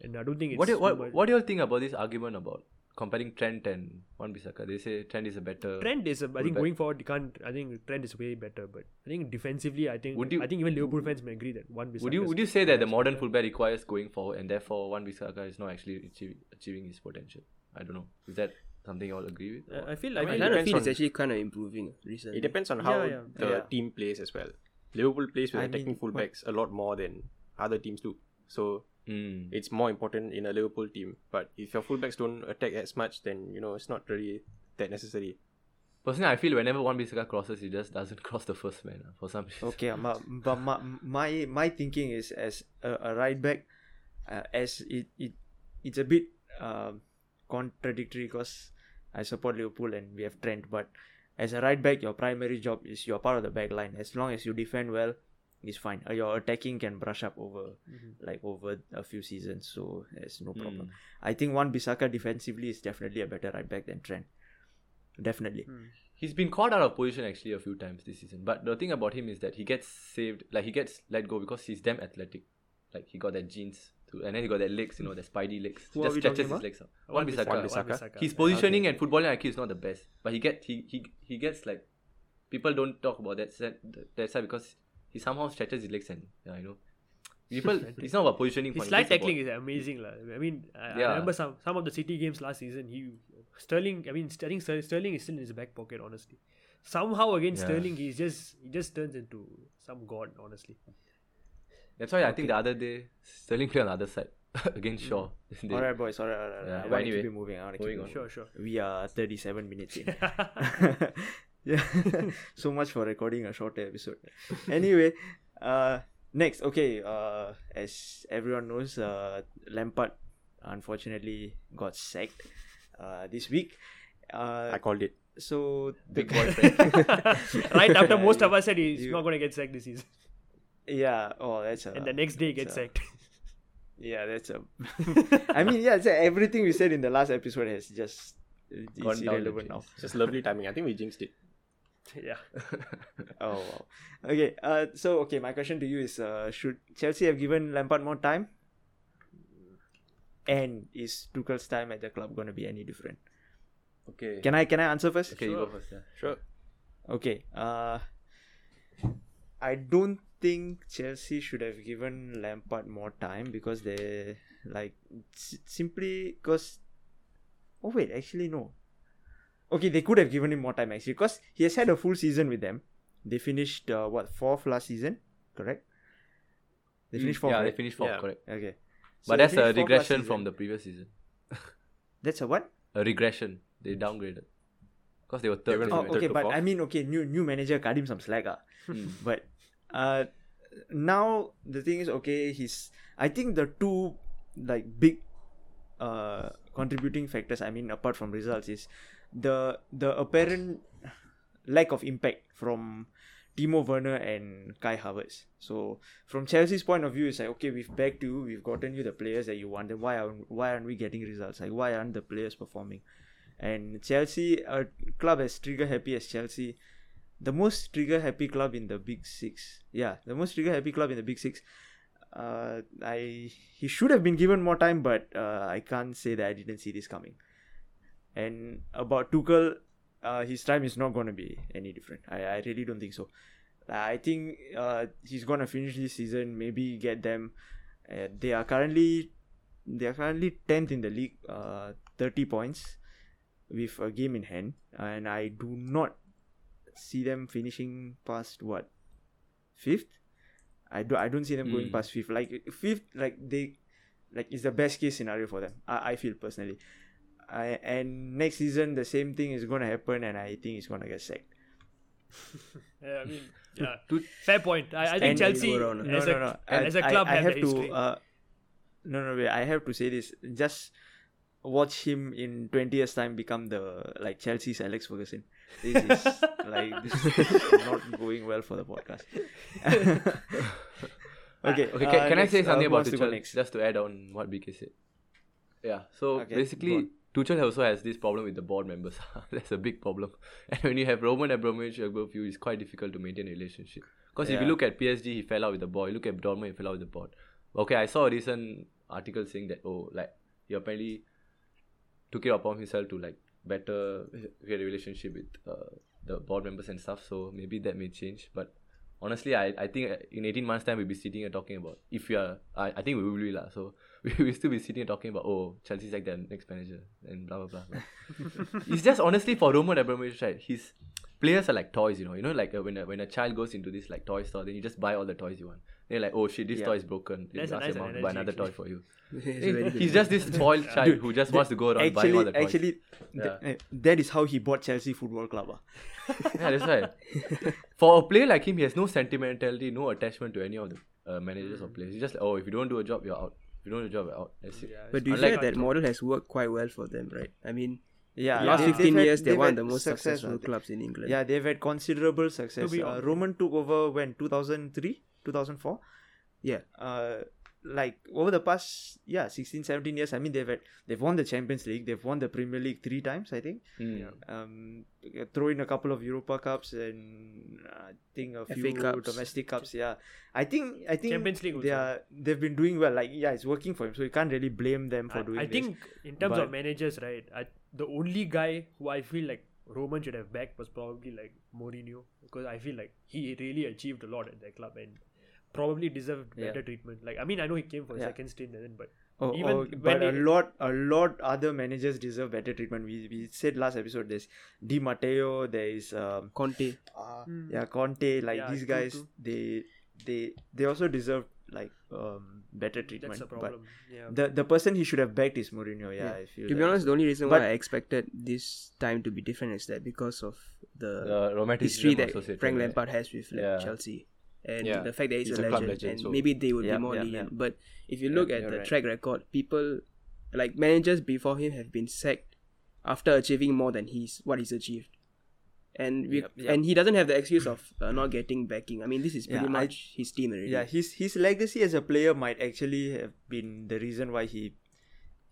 And I don't think it's What do, what, what do you all think about this argument about comparing Trent and Wan Bissaka? They say Trent is a better. Trent is, a, I think, going forward, you can't. I think Trent is way better, but I think defensively, I think, Would you- I think even Liverpool fans may agree that one. Would you would you say that the modern better. fullback requires going forward and therefore Wan Bissaka is not actually achieving, achieving his potential? I don't know. Is that something you all agree with? Uh, I feel I like mean, I kind of feel it's actually kind of improving recently. It depends on how Yeah, yeah. the Yeah. team plays as well. Liverpool plays with I attacking mean, what- fullbacks a lot more than other teams do. So Mm. it's more important in a Liverpool team. But if your fullbacks don't attack as much, then you know it's not really that necessary. Personally, I feel whenever Wan-Bissaka crosses, he just doesn't cross the first man uh, for some reason. Okay, but, but my, my my thinking is as a, a right back, uh, as it, it it's a bit um, contradictory because I support Liverpool and we have Trent, but as a right back, your primary job is you're part of the back line. As long as you defend well, it's fine. Uh, your attacking can brush up over mm-hmm. like over a few seasons, so there's no problem. Mm. I think Wan-Bissaka defensively is definitely a better right back than Trent. Definitely. Hmm. He's been caught out of position actually a few times this season. But the thing about him is that he gets saved, like he gets let go because he's damn athletic. Like he got that genes too, and then he got that legs, you know, the spidey legs. Who just are we stretches talking his legs out. Wan Wan Bissaka, Bissaka. Wan Bissaka. His positioning and footballing IQ is not the best, but he get he he, he gets like people don't talk about that side, that side because he somehow stretches his legs and yeah, you know. People, it's not about positioning. His for him, slide it's about- tackling is amazing, lah. I mean, I, I remember some some of the City games last season. He Sterling. I mean, I think Ster- Sterling is still in his back pocket. Honestly, somehow against Yeah. Sterling, he's just he just turns into some god. Honestly, That's why I think the other day Sterling played on the other side against mm. Shaw. They- All right, boys. All right, all right. all Yeah, right. I want anyway, to keep it moving. I want to keep moving on. sure, sure. We are 37 minutes in. Yeah. so much for recording a shorter episode. Anyway, uh, next, okay, uh, as everyone knows, uh, Lampard unfortunately got sacked uh, this week. Uh, I called it. so Big boy friend. right after most of us said he's You- not going to get sacked this season, yeah, oh, that's a. and the next day he gets so- sacked. Yeah, that's a. I mean, yeah, so everything we said in the last episode has just. It's Gone down the irrelevant now. drain. Just lovely timing. I think we jinxed it. Yeah. Oh wow. Okay. Uh. So okay. My question to you is: uh, Should Chelsea have given Lampard more time? And is Tuchel's time at the club going to be any different? okay. Can I can I answer first? okay, you go first. Yeah. Sure. Okay. Uh. I don't think Chelsea should have given Lampard more time because they like s- simply because. Oh wait, actually no. Okay, they could have given him more time actually because he has had a full season with them. They finished uh, what fourth last season, correct? They finished fourth. yeah, right? they finished fourth, Yeah. correct. Okay. So But that's a finished fourth last regression from the previous season. That's a what? A regression. They downgraded. Because they were third. went this Oh, from okay, to but fourth. I mean, okay, new new manager cut him some slack, ah. Hmm. But uh, now the thing is, okay, he's. I think the two like big uh contributing factors. I mean, apart from results, is the the apparent lack of impact from Timo Werner and Kai Havertz. So from Chelsea's point of view, it's like okay, we've backed you, we've gotten you the players that you wanted. Why aren't why aren't we getting results? Like why aren't the players performing? And Chelsea, a club as trigger happy as Chelsea, the most trigger happy club in the Big Six. Yeah, the most trigger happy club in the Big Six. Uh, I he should have been given more time, but uh, I can't say that I didn't see this coming. And about Tuchel, uh, his time is not going to be any different. I, I really don't think so. I think uh, he's going to finish this season, maybe get them. Uh, they are currently they are currently tenth in the league, uh, thirty points, with a game in hand, and I do not see them finishing past what fifth. I do I don't see them going Mm. past fifth. Like fifth, like they, like it's the best case scenario for them. I, I feel personally. I, and next season the same thing is gonna happen, and I think he's gonna get sacked. Yeah, I mean, yeah. To- Fair point. I, I think Chelsea go around. No, as, no, a, no. as I- a club I, I have, have to. Uh, no, no, wait. I have to say this. Just watch him in twenty years' time become the like Chelsea's Alex Ferguson. This is like this is not going well for the podcast. okay. Okay, uh, can, can I say uh, something who about wants to go Tuchel? next? Just to add on what BK said. Yeah, so Okay, go basically, on. Tuchel also has this problem with the board members. That's a big problem. And when you have Roman Abramovich above you, it's quite difficult to maintain a relationship. Because if you look at PSG, he fell out with the board. You look at Dortmund, he fell out with the board. Okay, I saw a recent article saying that, oh, like, he apparently took it upon himself to, like, better get a relationship with uh, the board members and stuff. So maybe that may change. But honestly, I, I think in 18 months' time, we'll be sitting and talking about, if we are, I, I think we will be, lah. So we will still be sitting and talking about, oh, Chelsea's like their next manager and blah, blah, blah. it's just honestly for Roman Abramovich, right? His players are like toys, you know. You know, like uh, when, a, when a child goes into this like toy store, then you just buy all the toys you want. They're like, oh shit, this Yeah. toy is broken. That's Ask nice your mom buy another actually. toy for you. He's just this spoiled child Dude, who just wants to go around buying Actually, all the toys. actually, Yeah. eh, that is how he bought Chelsea Football Club. ah. yeah, that's right. For a player like him, he has no sentimentality, no attachment to any of the uh, managers or players. He's just like, oh, if you don't do a job, you're out. If you don't do a job, you're out. That's it. Yeah, But do you Unlike- feel that model has worked quite well for them, right? I mean, Yeah, last they- 15 they've had- years, they're they've one of the most success, successful clubs in England. Yeah, they've had considerable success. be Uh. Roman took over when 2003, 2004. Yeah. Uh, like over the past yeah 16 17 years i mean they've had, they've won the champions league they've won the premier league three times i think Mm. um throw in a couple of europa cups and uh, i think a FA few Cups. domestic cups yeah i think i think Champions League they are they've been doing well like yeah it's working for him so you can't really blame them for I, doing I this. think in terms But- of managers, right? I, the only guy who I feel like Roman should have backed was probably like Mourinho because I feel like he really achieved a lot at that club and probably deserved Yeah. better treatment. Like I mean, I know he came for a Yeah. second stint and then, but Oh, Even oh, but a they- lot, a lot other managers deserve better treatment. We we said last episode. There's Di Matteo. There is um, Conte. uh, Mm. yeah, Conte. Like Yeah, these guys, true. they they they also deserve like um better treatment. that's the but problem. Yeah. the the person he should have backed is Mourinho. Yeah, Yeah. I feel To be that. honest, the only reason But- why I expected this time to be different is that because of the The history that Frank with. Lampard has with like, Yeah. Chelsea. And Yeah. the fact that he's, He's a, a legend, legend, and so- maybe they would Yeah, be more yeah, lenient. But if you look at the right. track record, people like managers before him have been sacked after achieving more than he's what he's achieved. And we, and he doesn't have the excuse of uh, not getting backing. I mean, this is pretty Yeah, I- much his team already. yeah, his his legacy as a player might actually have been the reason why he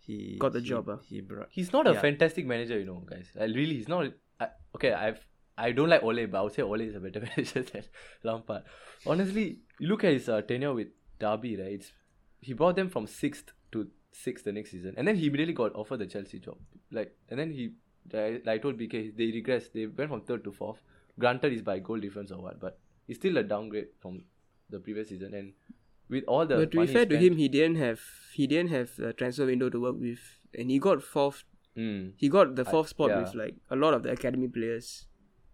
he Got the he- job, ah. He brought. He's not a fantastic manager, you know, guys. Like, really, he's not. I, okay, I've I don't like Ole, but I would say Ole is a better manager than Lampard. Honestly, you look at his uh, tenure with Derby, right? It's, he brought them from sixth to sixth the next season, and then he immediately got offered the Chelsea job. Like, and then he, like I told BK, they regressed. They went from third to fourth. Granted, is by goal difference or what, but it's still a downgrade from the previous season. And with all the but to be fair to him, he didn't have he didn't have a transfer window to work with, and he got fourth. Mm. He got the I- fourth spot yeah. with like a lot of the academy players.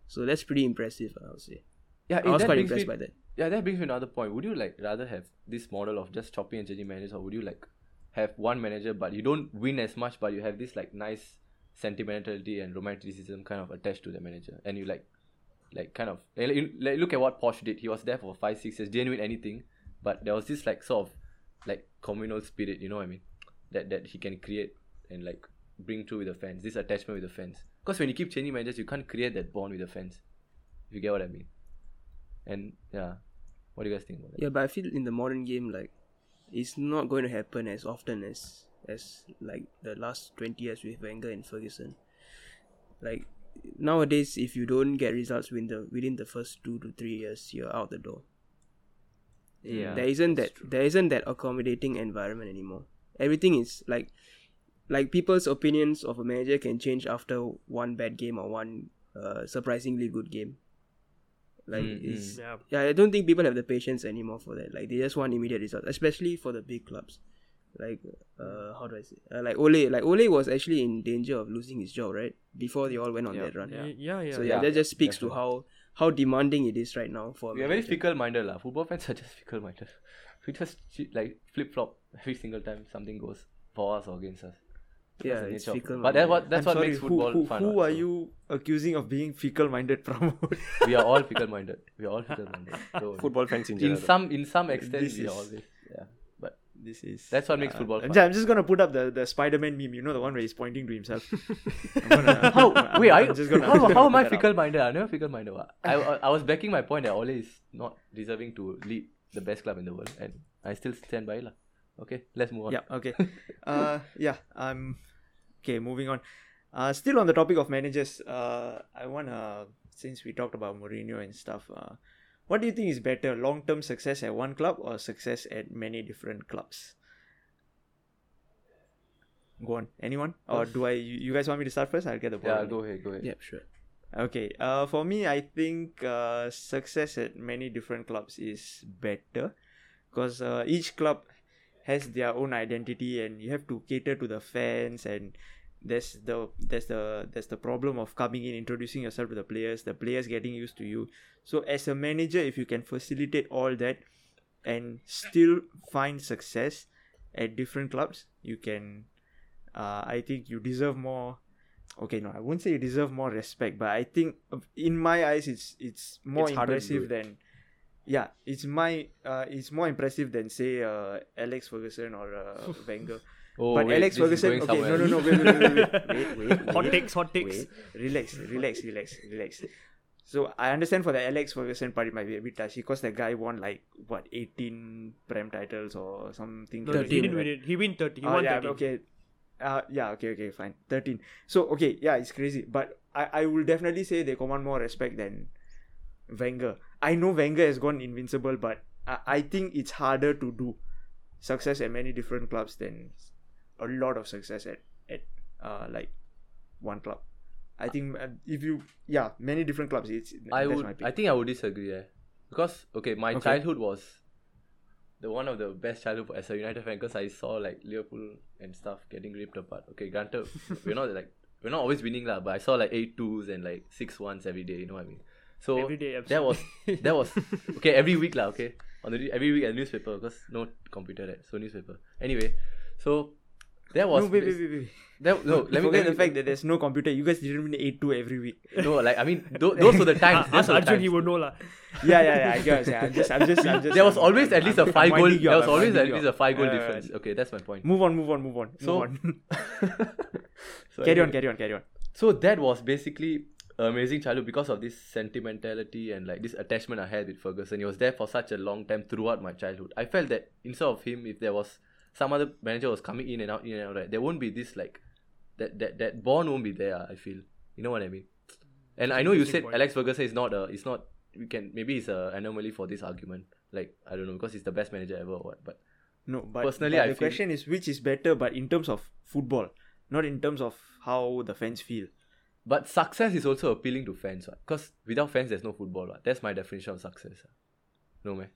So that's pretty impressive, I would say. Yeah, I eh, was quite impressed me- by that. Yeah, that brings me another point. Would you like rather have this model of just chopping and changing managers, or would you like have one manager but you don't win as much, but you have this like nice sentimentality and romanticism kind of attached to the manager, and you like, like kind of like, like, look at what Poch did. He was there for five, six years, didn't win anything, but there was this like sort of like communal spirit. You know what I mean? That that he can create and like bring through with the fans. This attachment with the fans. Because when you keep changing managers, you can't create that bond with the fans. If you get what I mean. And yeah, what do you guys think about that? Yeah, but I feel in the modern game, like it's not going to happen as often as as like the last twenty years with Wenger and Ferguson. Like nowadays, if you don't get results within the within the first two to three years, you're out the door. Yeah, there isn't that true. there isn't that accommodating environment anymore. Everything is like like people's opinions of a manager can change after one bad game or one uh, surprisingly good game. Like Mm, it's Yeah. yeah, I don't think people have the patience anymore for that. Like they just want immediate results, especially for the big clubs. Like uh, how do I say? Uh, like Ole, like Ole was actually in danger of losing his job, right? Before they all went on Yeah, that run. yeah. Yeah, yeah. So yeah, Yeah, that just speaks to how how demanding it is right now for. a We are very fickle minded lah. Football fans are just fickle minded. We just like flip flop every single time something goes for us or against us. That's Yeah, it's nature fickle But that's what that's I'm what sorry, makes football who, fun. who what, are so you accusing of being fickle-minded, Pramod? We are all fickle minded. We are all fickle minded. So Football fans in general. in some in some extent This we are always yeah. But this is That's what makes uh, football I'm fun. I'm just gonna put up the, the Spider-Man meme. You know the one where he's pointing to himself. I'm gonna- how I'm- wait, I'm I, just gonna- how, I'm just how gonna am I put that up. fickle minded? I'm never fickle minded. I, I I was backing my point that Ole is not deserving to lead the best club in the world, and I still stand by it. Okay, let's move on. Yeah. Okay. uh, yeah, I'm. Okay. Moving on. Uh, still on the topic of managers. Uh, I wanna since we talked about Mourinho and stuff. Uh, what do you think is better, long-term success at one club or success at many different clubs? Go on. Anyone? Or do I? You, you guys want me to start first? I'll get the ball. Yeah, go ahead, go ahead. Yeah, sure. Okay. Uh, for me, I think uh, success at many different clubs is better because uh, each club has their own identity, and you have to cater to the fans. And there's the there's the there's the problem of coming in, introducing yourself to the players, the players getting used to you. So as a manager, if you can facilitate all that and still find success at different clubs, you can. Uh, I think you deserve more okay no i won't say you deserve more respect but i think in my eyes it's it's more It's impressive than yeah it's my uh, it's more impressive than say uh, alex ferguson or uh, wenger Oh, but wait, alex ferguson okay no no no wait wait wait wait wait wait, wait, Hot wait, takes, hot takes. wait. relax relax relax relax so i understand for the alex ferguson part it might be a bit touchy because the guy won like what 18 prem titles or something No, he didn't win it. He win 30. He Oh, won yeah, 30. okay. Uh, yeah, okay, okay, fine. 13. So, okay, yeah, it's crazy. But I, I will definitely say they command more respect than Wenger. I know Wenger has gone invincible, but I, I think it's harder to do success at many different clubs than a lot of success at, at uh, like one club. I think uh, if you, yeah, many different clubs, it's I that's would. my pick. I think I would disagree. Eh? Because okay, my Okay. childhood was the one of the best childhood as a United fan. Because I saw like Liverpool and stuff getting ripped apart. Okay, granted, we're not like we're not always winning lah. But I saw like eight twos and like six ones every day. You know what I mean? So Every day, that was that was okay every week lah. Okay, on the every week at newspaper because no computer right, so newspaper. Anyway, so that was no, wait, wait, wait, wait. that no. Let me Forget the fact that there's no computer. You guys didn't win 8 2 every week. no like I mean tho- those were the times. Those were Arjun, he would know lah. yeah, yeah, yeah. I guess. Yeah, I'm just, I'm just, I'm just. there was always at least a five goal. There was always at least a five goal difference. Okay, that's my point. Move on, move on, move on. So- move on. So carry on, carry on, carry on. So that was basically amazing childhood because of this sentimentality and like this attachment I had with Ferguson. He was there for such a long time throughout my childhood. I felt that instead of him, if there was some other manager was coming in and out, in and out, right, there won't be this like that that that bond won't be there. I feel. You know what I mean? And I know you said point. Alex Ferguson is not a is not we can maybe it's a anomaly for this argument. Like I don't know because he's the best manager ever or what. But No, but Personally, but I the feel- question is which is better, but in terms of football, not in terms of how the fans feel. But success is also appealing to fans, because without fans there's no football. What? That's my definition of success. ah. No man.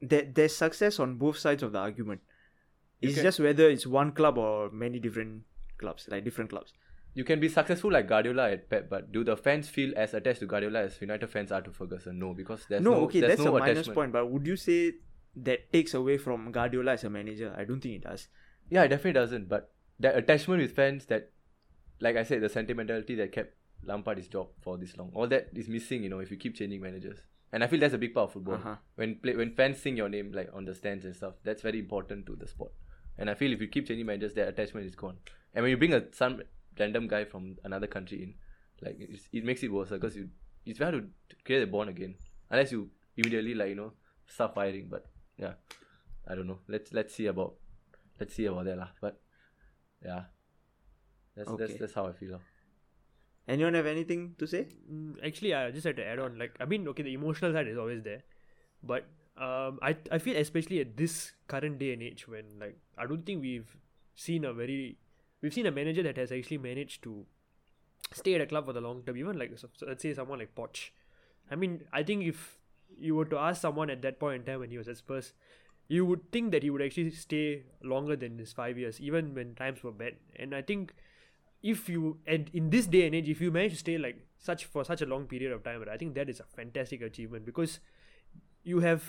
There, there's success on both sides of the argument. It's can- just whether it's one club or many different clubs, like different clubs. You can be successful like Guardiola at Pep, but do the fans feel as attached to Guardiola as United fans are to Ferguson? No, because there's no, no, okay, that's no a attachment. point. But would you say that takes away from Guardiola as a manager? I don't think it does. Yeah, it definitely doesn't. But that attachment with fans, that, like I said, the sentimentality that kept Lampard his job for this long, all that is missing. You know, if you keep changing managers, and I feel that's a big part of football. Uh-huh. When play, when fans sing your name like on the stands and stuff, that's very important to the sport. And I feel if you keep changing managers, that attachment is gone. And when you bring a some random guy from another country in, like it's, it makes it worse because you it's hard to create a bond again unless you immediately like you know start firing. But yeah, I don't know. Let's let's see about let's see about that lah. But yeah, that's that's Okay. that's how I feel. Anyone have anything to say? Mm, actually, I just had to add on. Like, I mean, okay, the emotional side is always there, but um, I I feel especially at this current day and age when like I don't think we've seen a very we've seen a manager that has actually managed to stay at a club for the long term. Even like so, so let's say someone like Poch. I mean, I think if you were to ask someone at that point in time when he was at Spurs, you would think that he would actually stay longer than his five years, even when times were bad. And I think if you and in this day and age, if you manage to stay like such for such a long period of time, right, I think that is a fantastic achievement because you have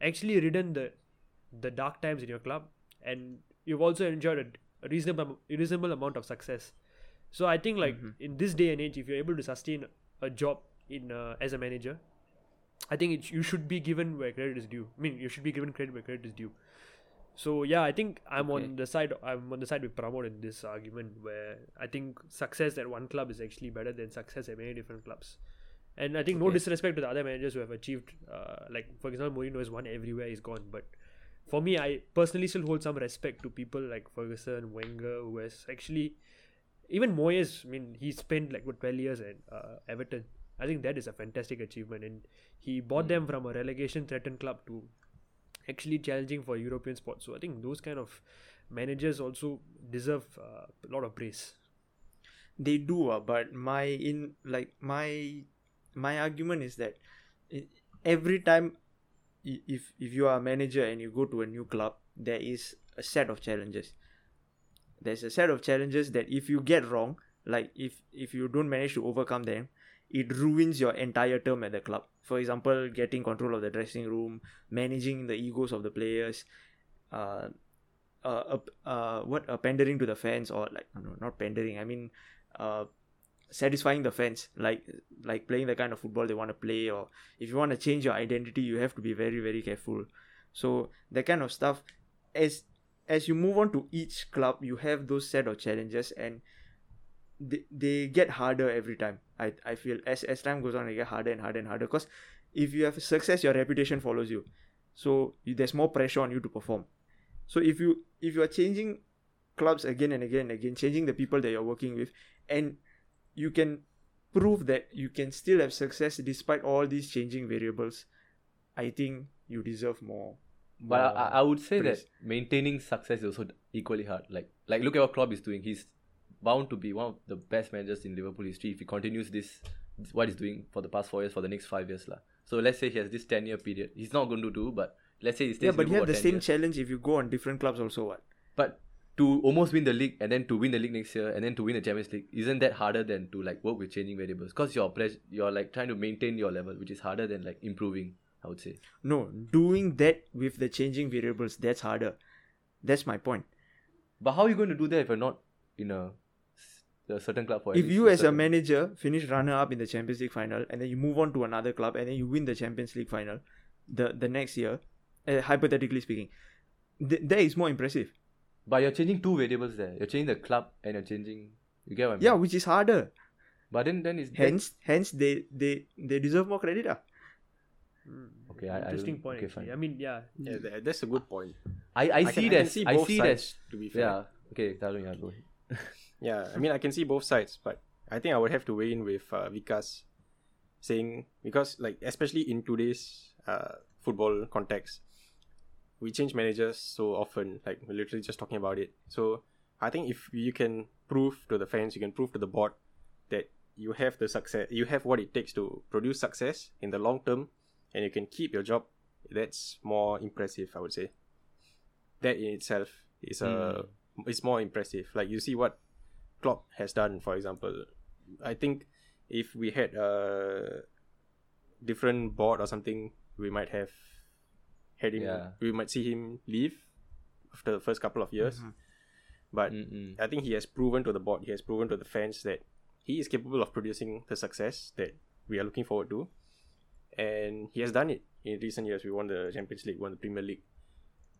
actually ridden the the dark times in your club and you've also enjoyed a, a reasonable reasonable amount of success. So I think like in this day and age, if you're able to sustain a job in uh, as a manager, I think it, you should be given where credit is due. I mean, you should be given credit where credit is due. So yeah, I think I'm Okay. on the side. I'm on the side with Pramod in this argument where I think success at one club is actually better than success at many different clubs. And I think no disrespect to the other managers who have achieved, uh, like for example, Mourinho has won everywhere he's gone. But for me, I personally still hold some respect to people like Ferguson, Wenger, who has actually, even Moyes. I mean, he spent like what twelve years at uh, Everton. I think that is a fantastic achievement, and he brought them from a relegation-threatened club to actually challenging for European sport. So I think those kind of managers also deserve uh, a lot of praise. they do uh, but my in like my my argument is that every time if if you are a manager and you go to a new club there is a set of challenges there's a set of challenges that if you get wrong like if if you don't manage to overcome them it ruins your entire term at the club for example getting control of the dressing room managing the egos of the players uh uh, uh, uh what uh, pandering to the fans or like no not pandering i mean uh satisfying the fans like like playing the kind of football they want to play or if you want to change your identity you have to be very very careful. So that kind of stuff as as you move on to each club you have those set of challenges and they, they get harder every time i i feel as as time goes on it get harder and harder and harder because if you have success your reputation follows you so you, there's more pressure on you to perform so if you if you are changing clubs again and again and again changing the people that you're working with and you can prove that you can still have success despite all these changing variables i think you deserve more But I, more I- I would say praise. that maintaining success is also equally hard. Like like look at what Klopp is doing. He's bound to be one of the best managers in Liverpool history if he continues this what he's doing for the past four years for the next five years lah. So let's say he has this ten year period. He's not going to do, but let's say he stays yeah but you have the same years. challenge if you go on different clubs also what But to almost win the league and then to win the league next year and then to win the Champions League, isn't that harder than to like work with changing variables? Because you're pres- you're like trying to maintain your level, which is harder than like improving. I would say. no doing that with the changing variables that's harder that's my point But how are you going to do that if you're not in a, a certain club for if you as a certain- manager finish runner up in the champions league final and then you move on to another club and then you win the champions league final the the next year uh, hypothetically speaking th- that is more impressive But you're changing two variables there. You're changing the club and you're changing. You get what I mean? yeah which is harder But then, then it's hence hence they they they deserve more credit ah. Okay, I- I Interesting don't- point. okay, actually. fine. I mean, yeah, Yeah, that, that's a good point. I, I, I see can, that. I can see I see sides. that. To be fair, Yeah. Okay, Tarun, yeah, go ahead. Yeah, I mean, I can see both sides, but I think I would have to weigh in with uh, Vikas saying because, like, especially in today's uh, football context, we change managers so often. Like, we're literally just talking about it. So, I think if you can prove to the fans, you can prove to the board that you have the success, you have what it takes to produce success in the long term, and you can keep your job. That's more impressive, I would say. That in itself is a is more impressive. Like you see what Klopp has done, for example. I think if we had a different board or something, we might have had him. Yeah. We might see him leave after the first couple of years. Mm-hmm. But Mm-mm. I think he has proven to the board, he has proven to the fans that he is capable of producing the success that we are looking forward to. And he has done it in recent years. We won the Champions League, won the Premier League.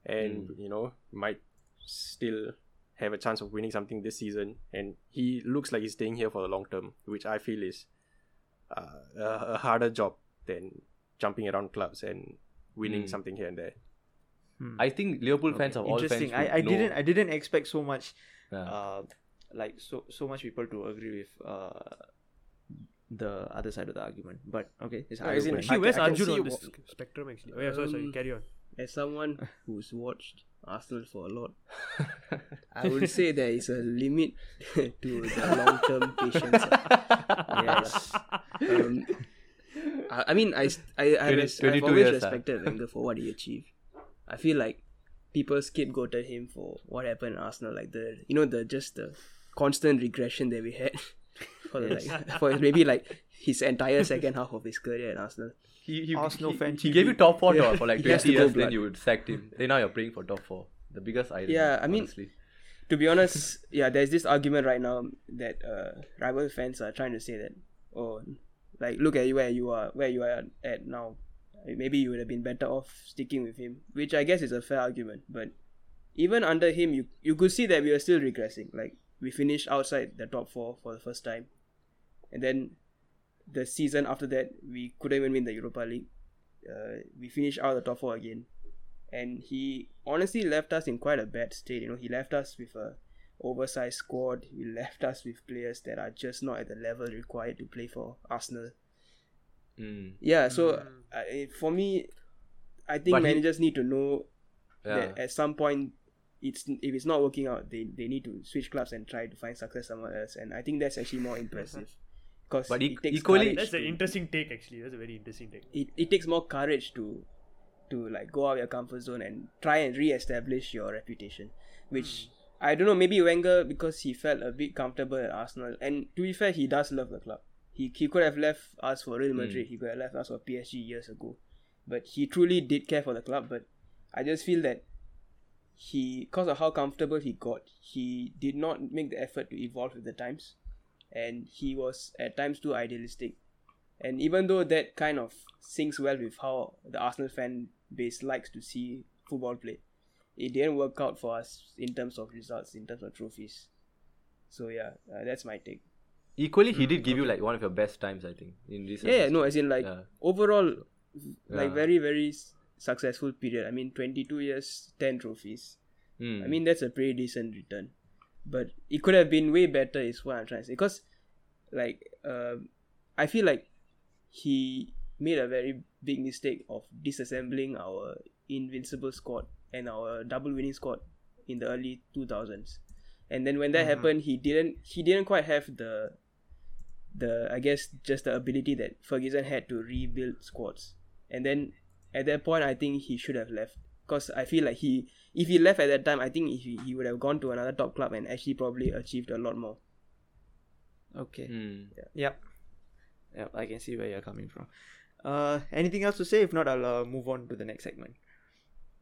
And, mm. you know, might still have a chance of winning something this season. And he looks like he's staying here for the long term, which I feel is uh, a, a harder job than jumping around clubs and winning Mm. something here and there. I think Liverpool fans of all fans. interesting i, I know- didn't i didn't expect so much Yeah. uh, like so so much people to agree with uh, the other side of the argument but okay it's No, as in, eye-opening. actually, I where's can- Arjun see on this wha- spectrum? Actually, oh yeah, sorry, sorry. Um, Carry on. As someone who's watched Arsenal for a lot, I would say there is a limit to the long term patience. yes Um, I, I mean, I, st- I, I 20 res- 22 I've always years, ah. respected Wenger for what he achieved. I feel like people scapegoated him for what happened in Arsenal, like the you know the just the constant regression that we had for the, like for maybe like his entire second half of his career at Arsenal. He, he, Arsenal he, fan he TV. gave you top four Yeah. for like 20 years, then you would sacked him. Then now you're praying for top four. The biggest irony. Yeah, I mean- honestly. To be honest, yeah, there's this argument right now that uh, rival fans are trying to say that, oh, like look at where you are, where you are at now. Maybe you would have been better off sticking with him, which I guess is a fair argument. But even under him, you you could see that we were still regressing. Like we finished outside the top four for the first time, and then the season after that, we couldn't even win the Europa League. Uh, we finished out of the top four again, and he honestly left us in quite a bad state. You know, he left us with a oversized squad. He left us with players that are just not at the level required to play for Arsenal. Mm. Yeah, so I, for me, I think But he- managers need to know Yeah. that at some point, it's if it's not working out, they, they need to switch clubs and try to find success somewhere else. And I think that's actually more impressive. Because But it e- takes equally- courage That's an interesting take, actually. That's a very interesting take. it, it takes more courage to to like go out of your comfort zone and try and re-establish your reputation which hmm. i don't know maybe wenger because he felt a bit comfortable at arsenal. And to be fair he does love the club. He, he could have left us for real madrid. Hmm. He could have left us for psg years ago. But he truly did care for the club. But i just feel that he because of how comfortable he got he did not make the effort to evolve with the times and he was at times too idealistic and even though that kind of syncs well with how the Arsenal fan base likes to see football played, it didn't work out for us in terms of results, in terms of trophies. So yeah, uh, that's my take. Equally, he did give you like one of your best times, I think, in recent Yeah, yeah, no, as in like Yeah. overall, like Yeah. very very successful period. I mean, twenty two years, ten trophies. Mm. I mean, that's a pretty decent return. But it could have been way better, is what I'm trying to say. Because, like, um I feel like he made a very big mistake of disassembling our invincible squad and our double winning squad in the early 2000s. And then when that happened, he didn't he didn't quite have the the I guess just the ability that Ferguson had to rebuild squads. And then at that point, I think he should have left because I feel like he if he left at that time, I think he, he would have gone to another top club and actually probably achieved a lot more. Okay. Mm. Yep. Yep. I can see where you're coming from. Uh, anything else to say? If not, I'll uh, move on to the next segment.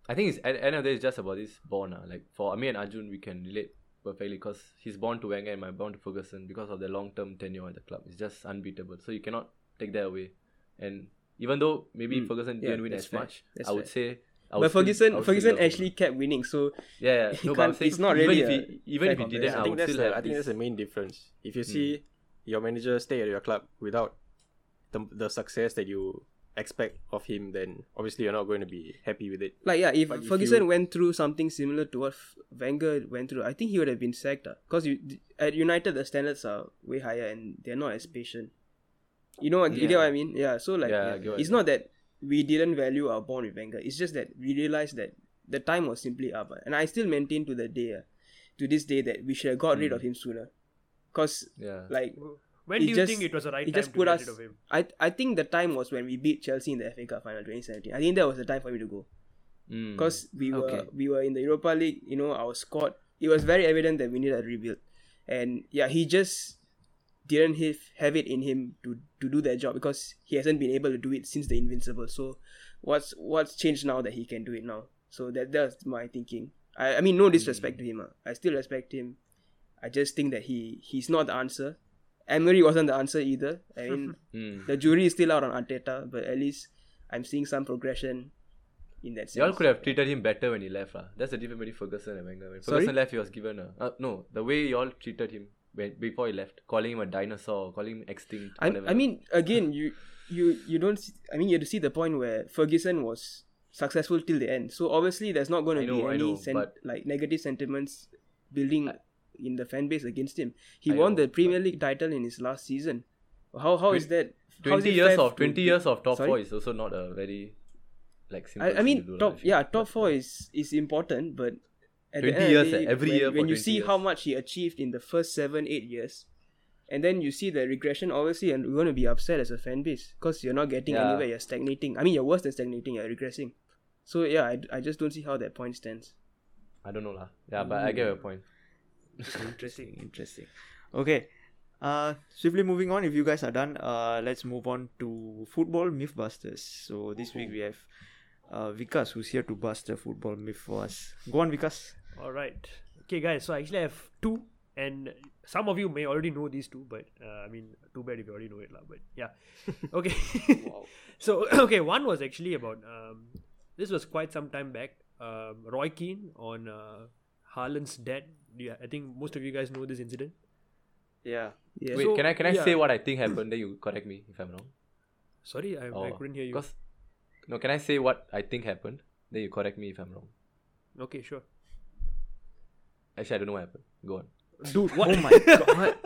I think it's at the end of the day, it's just about this bond. Uh. Like for me and Arjun, we can relate perfectly because he's born to Wenger and my born to Ferguson because of the long term tenure at the club. It's just unbeatable. So you cannot take that away. And even though maybe Mm, Ferguson didn't win as fair, much, that's I would say. I would But Ferguson Ferguson love him. actually kept winning, so yeah, yeah. he No, but I'm can't- saying it's not even really if he, even if he didn't. I I think would that's still the, have I think that's the main difference. If you hmm. see your manager stay at your club without the, the success that you expect of him, then obviously you're not going to be happy with it. like yeah, if But if Ferguson you- went through something similar to what Wenger went through, I think he would have been sacked. Ah. Because you at United the standards are way higher and they're not as patient. You know what you get what I mean? Yeah. So like, Yeah, yeah, it's you not that we didn't value our bond with Wenger. It's just that we realized that the time was simply up, and I still maintain to the day, uh, to this day, that we should have got rid Mm. of him sooner. Cause Yeah. like When do you just- think it was the right it time just to put get us. rid of him? I I think the time was when we beat Chelsea in the FA Cup final 2017. I think that was the time for me to go Mm. because we were Okay. we were in the Europa League. You know, our squad. It was very evident that we needed a rebuild, and yeah, he just didn't have, have it in him to to do that job because he hasn't been able to do it since the Invincible. So, what's what's changed now that he can do it now? So that that's my thinking. I I mean, no disrespect to him. ah. I still respect him. I just think that he he's not the answer. Emery wasn't the answer either. I mean, Mm. the jury is still out on Arteta, but at least I'm seeing some progression in that sense. Y'all could have treated him better when he left. lah. That's the difference between Ferguson and Wenger. When Sorry? Ferguson left, he was given a. Uh, no, the way y'all treated him when, before he left, calling him a dinosaur, calling him extinct. I. I mean, again, you you you don't. See, I mean, you have to see the point where Ferguson was successful till the end. So obviously, there's not going to be I any know, sen- like negative sentiments building in the fan base against him. He I won know, the Premier League title in his last season. How how is that? 20 it years of 20 be- years of top Sorry? four is also not a very like simple I, I mean, top yeah, top four is is important, but at 20 the end years, of the eh, day, every when, year for when you 20 see how much he achieved in the first seven eight years, and then you see the regression, obviously, and you're going to be upset as a fan base because you're not getting Yeah. anywhere. You're stagnating. I mean, you're worse than stagnating. You're regressing. So yeah, I, I just don't see how that point stands. I don't know lah. Yeah, but I get your point. interesting, interesting. Okay. Uh, swiftly moving on. If you guys are done, uh, let's move on to football mythbusters. So this week we have uh Vikas who's here to bust the football myth for us. Go on, Vikas. All right. Okay, guys. So I actually have two, and some of you may already know these two, but uh, I mean, too bad if you already know it, lah. But yeah. Okay. so okay, one was actually about um, this was quite some time back. Um, Roy Keane on uh, Haaland's dad. Yeah, I think most of you guys know this incident. Yeah. Yeah. Wait, So, can I can I yeah. say what I think happened? Then you correct me if I'm wrong. Sorry, I, I couldn't hear you. Oh, Cause, no, can I say what I think happened? Then you correct me if I'm wrong. Okay, sure. Actually, I don't know what happened. Go on. Dude, what? Oh my god.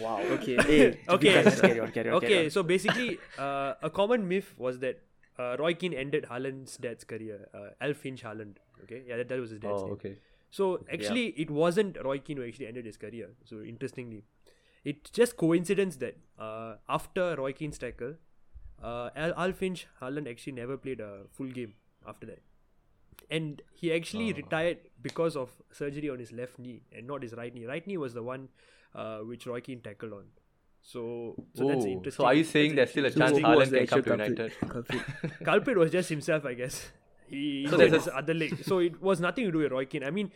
wow. Okay. hey, Okay. Carry on, carry on, carry okay, on. so basically, uh, a common myth was that uh, Roy Keane ended Haaland's dad's career. Uh, Alf-Inge Haaland. Okay, yeah, that, that was his dad's Oh, name. okay. So actually, it wasn't Roy Keane who actually ended his career. So interestingly, it's just coincidence that uh, after Roy Keane's tackle, uh, Al, Al Finch Haaland actually never played a full game after that, and he actually Oh. retired because of surgery on his left knee and not his right knee. Right knee was the one uh, which Roy Keane tackled on. So, so that's interesting. So are you that's saying there's still a chance who was Haaland can come to United? culprit? culprit? culprit was just himself, I guess. He So so there's his a- other leg. So it was nothing to do with Roy Keane. I mean,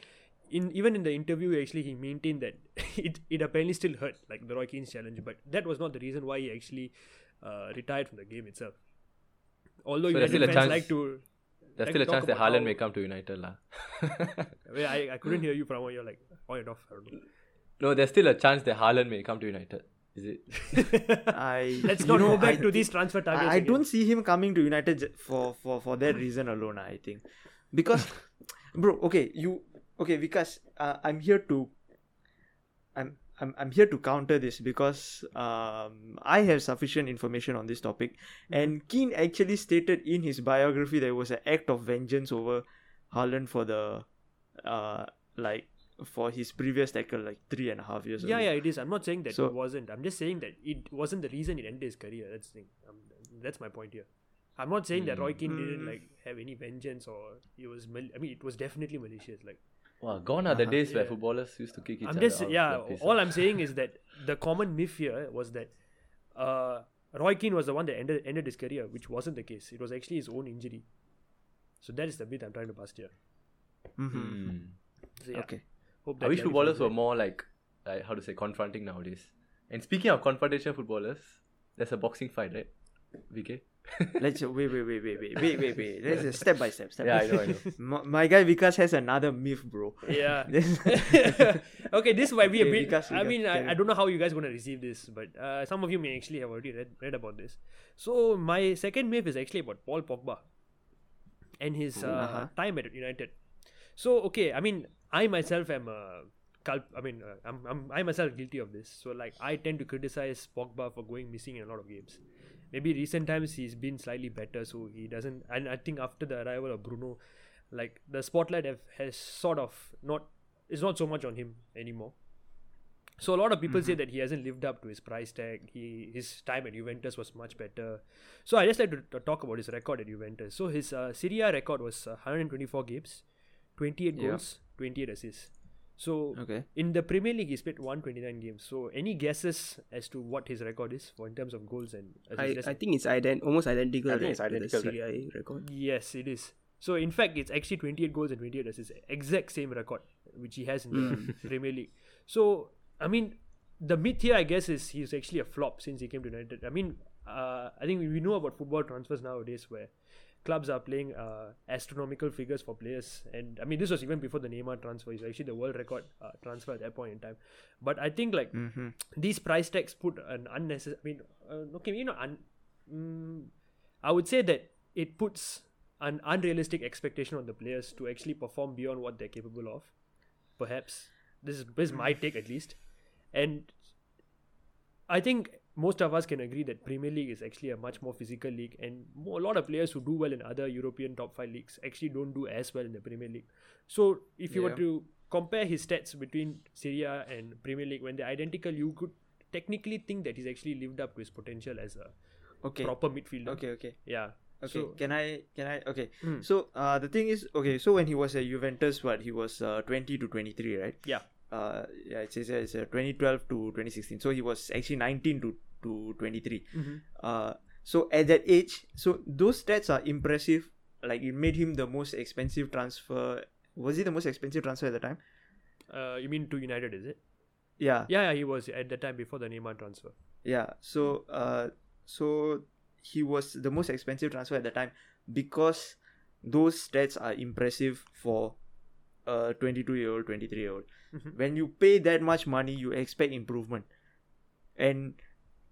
in even in the interview, actually, he maintained that it, it apparently still hurt, like the Roy Keane's challenge, but that was not the reason why he actually uh, retired from the game itself. Although So there's United a fans chance- like to, There's Like still a chance that about Haaland how- may come to United, lah. Wait, I, I couldn't hear you from you're like on and off. I don't know. no, there's still a chance that Haaland may come to United. Is it? I Let's not know, go back I to these transfer targets. I, I again. don't see him coming to United for for for that reason alone. I think because, bro. Okay, you okay? Because uh, I'm here to. I'm I'm I'm here to counter this because um I have sufficient information on this topic, and Keane actually stated in his biography there was an act of vengeance over Haaland for the, uh, like for his previous tackle like three and a half years Yeah, ago. yeah, it is. I'm not saying that So- it wasn't. I'm just saying that it wasn't the reason it ended his career. That's the thing. Um, that's my point here. I'm not saying that Roy Keane didn't Mm. like have any vengeance or it was. Mal- I mean, it was definitely malicious. Like Wow, gone are the Uh-huh. days where Yeah. footballers used to kick each I'm other. just out yeah. of All. I'm saying is that the common myth here was that uh, Roy Keane was the one that ended ended his career, which wasn't the case. It was actually his own injury. So that is the myth I'm trying to bust here. Mhm. Hmm. So, yeah, Okay. Hope I wish footballers clarifies were more like, like, how to say, confronting nowadays. And speaking of confrontation footballers, there's a boxing fight, right? VK? Let's wait, wait, wait, wait, wait, wait, wait, wait. Let's just step by step. Step Yeah, by I know, I step. My, my guy Vikas has another myth, bro. Yeah. Okay, this might be a bit. Vikas, I mean, I, I don't know how you guys going to receive this, but uh, some of you may actually have already read, read about this. So, my second myth is actually about Paul Pogba and his uh, Uh-huh. time at United. So, okay, I mean, I myself am a. Culp- I mean, uh, I'm, I'm I myself guilty of this. So, like, I tend to criticize Pogba for going missing in a lot of games. Maybe recent times he's been slightly better, so he doesn't. And I think after the arrival of Bruno, like the spotlight have, has sort of not it's not so much on him anymore. So a lot of people say that he hasn't lived up to his price tag. He his time at Juventus was much better. So I just like to, to talk about his record at Juventus. So his uh, Serie A record was uh, 124 games, 28 Yeah. goals, 28 assists. So okay. in the Premier League, he's played 129 games. So any guesses as to what his record is for in terms of goals and assists? I, I think it's ident- almost identical. I think right, it's to identical, The right? Serie A record. Yes, it is. So in fact, it's actually 28 goals and 28 assists, exact same record which he has in the Premier League. So I mean, the myth here, I guess, is he's actually a flop since he came to United. I mean, uh, I think we, we know about football transfers nowadays where clubs are playing uh, astronomical figures for players, and I mean this was even before the Neymar transfer. He's actually the world record uh, transfer at that point in time. But I think like Mm-hmm. these price tags put an unnecessary. I mean, uh, okay, you know, un- mm, I would say that it puts an unrealistic expectation on the players to actually perform beyond what they're capable of. Perhaps this is this is my take at least, and I think most of us can agree that Premier League is actually a much more physical league, and more, a lot of players who do well in other European top five leagues actually don't do as well in the Premier League. So, if you were to compare his stats between Serie A and Premier League when they're identical, you could technically think that he's actually lived up to his potential as a Okay. proper midfielder. Okay. Okay. Yeah. Okay. So, can I? Can I? Okay. Hmm. So uh, the thing is, okay. So when he was at Juventus, what he was uh, twenty to twenty three, right? yeah. uh, yeah, it says it's uh, 2012 to 2016. So he was actually 19 to to 23. Uh, so at that age, so those stats are impressive. Like it made him the most expensive transfer. Was he the most expensive transfer at the time? Uh, you mean to United, is it? Yeah, Yeah, yeah, he was at the time before the Neymar transfer. yeah. So uh, so he was the most expensive transfer at the time because those stats are impressive for a 22 year old, 23 year old. Mhm. When you pay that much money, you expect improvement. And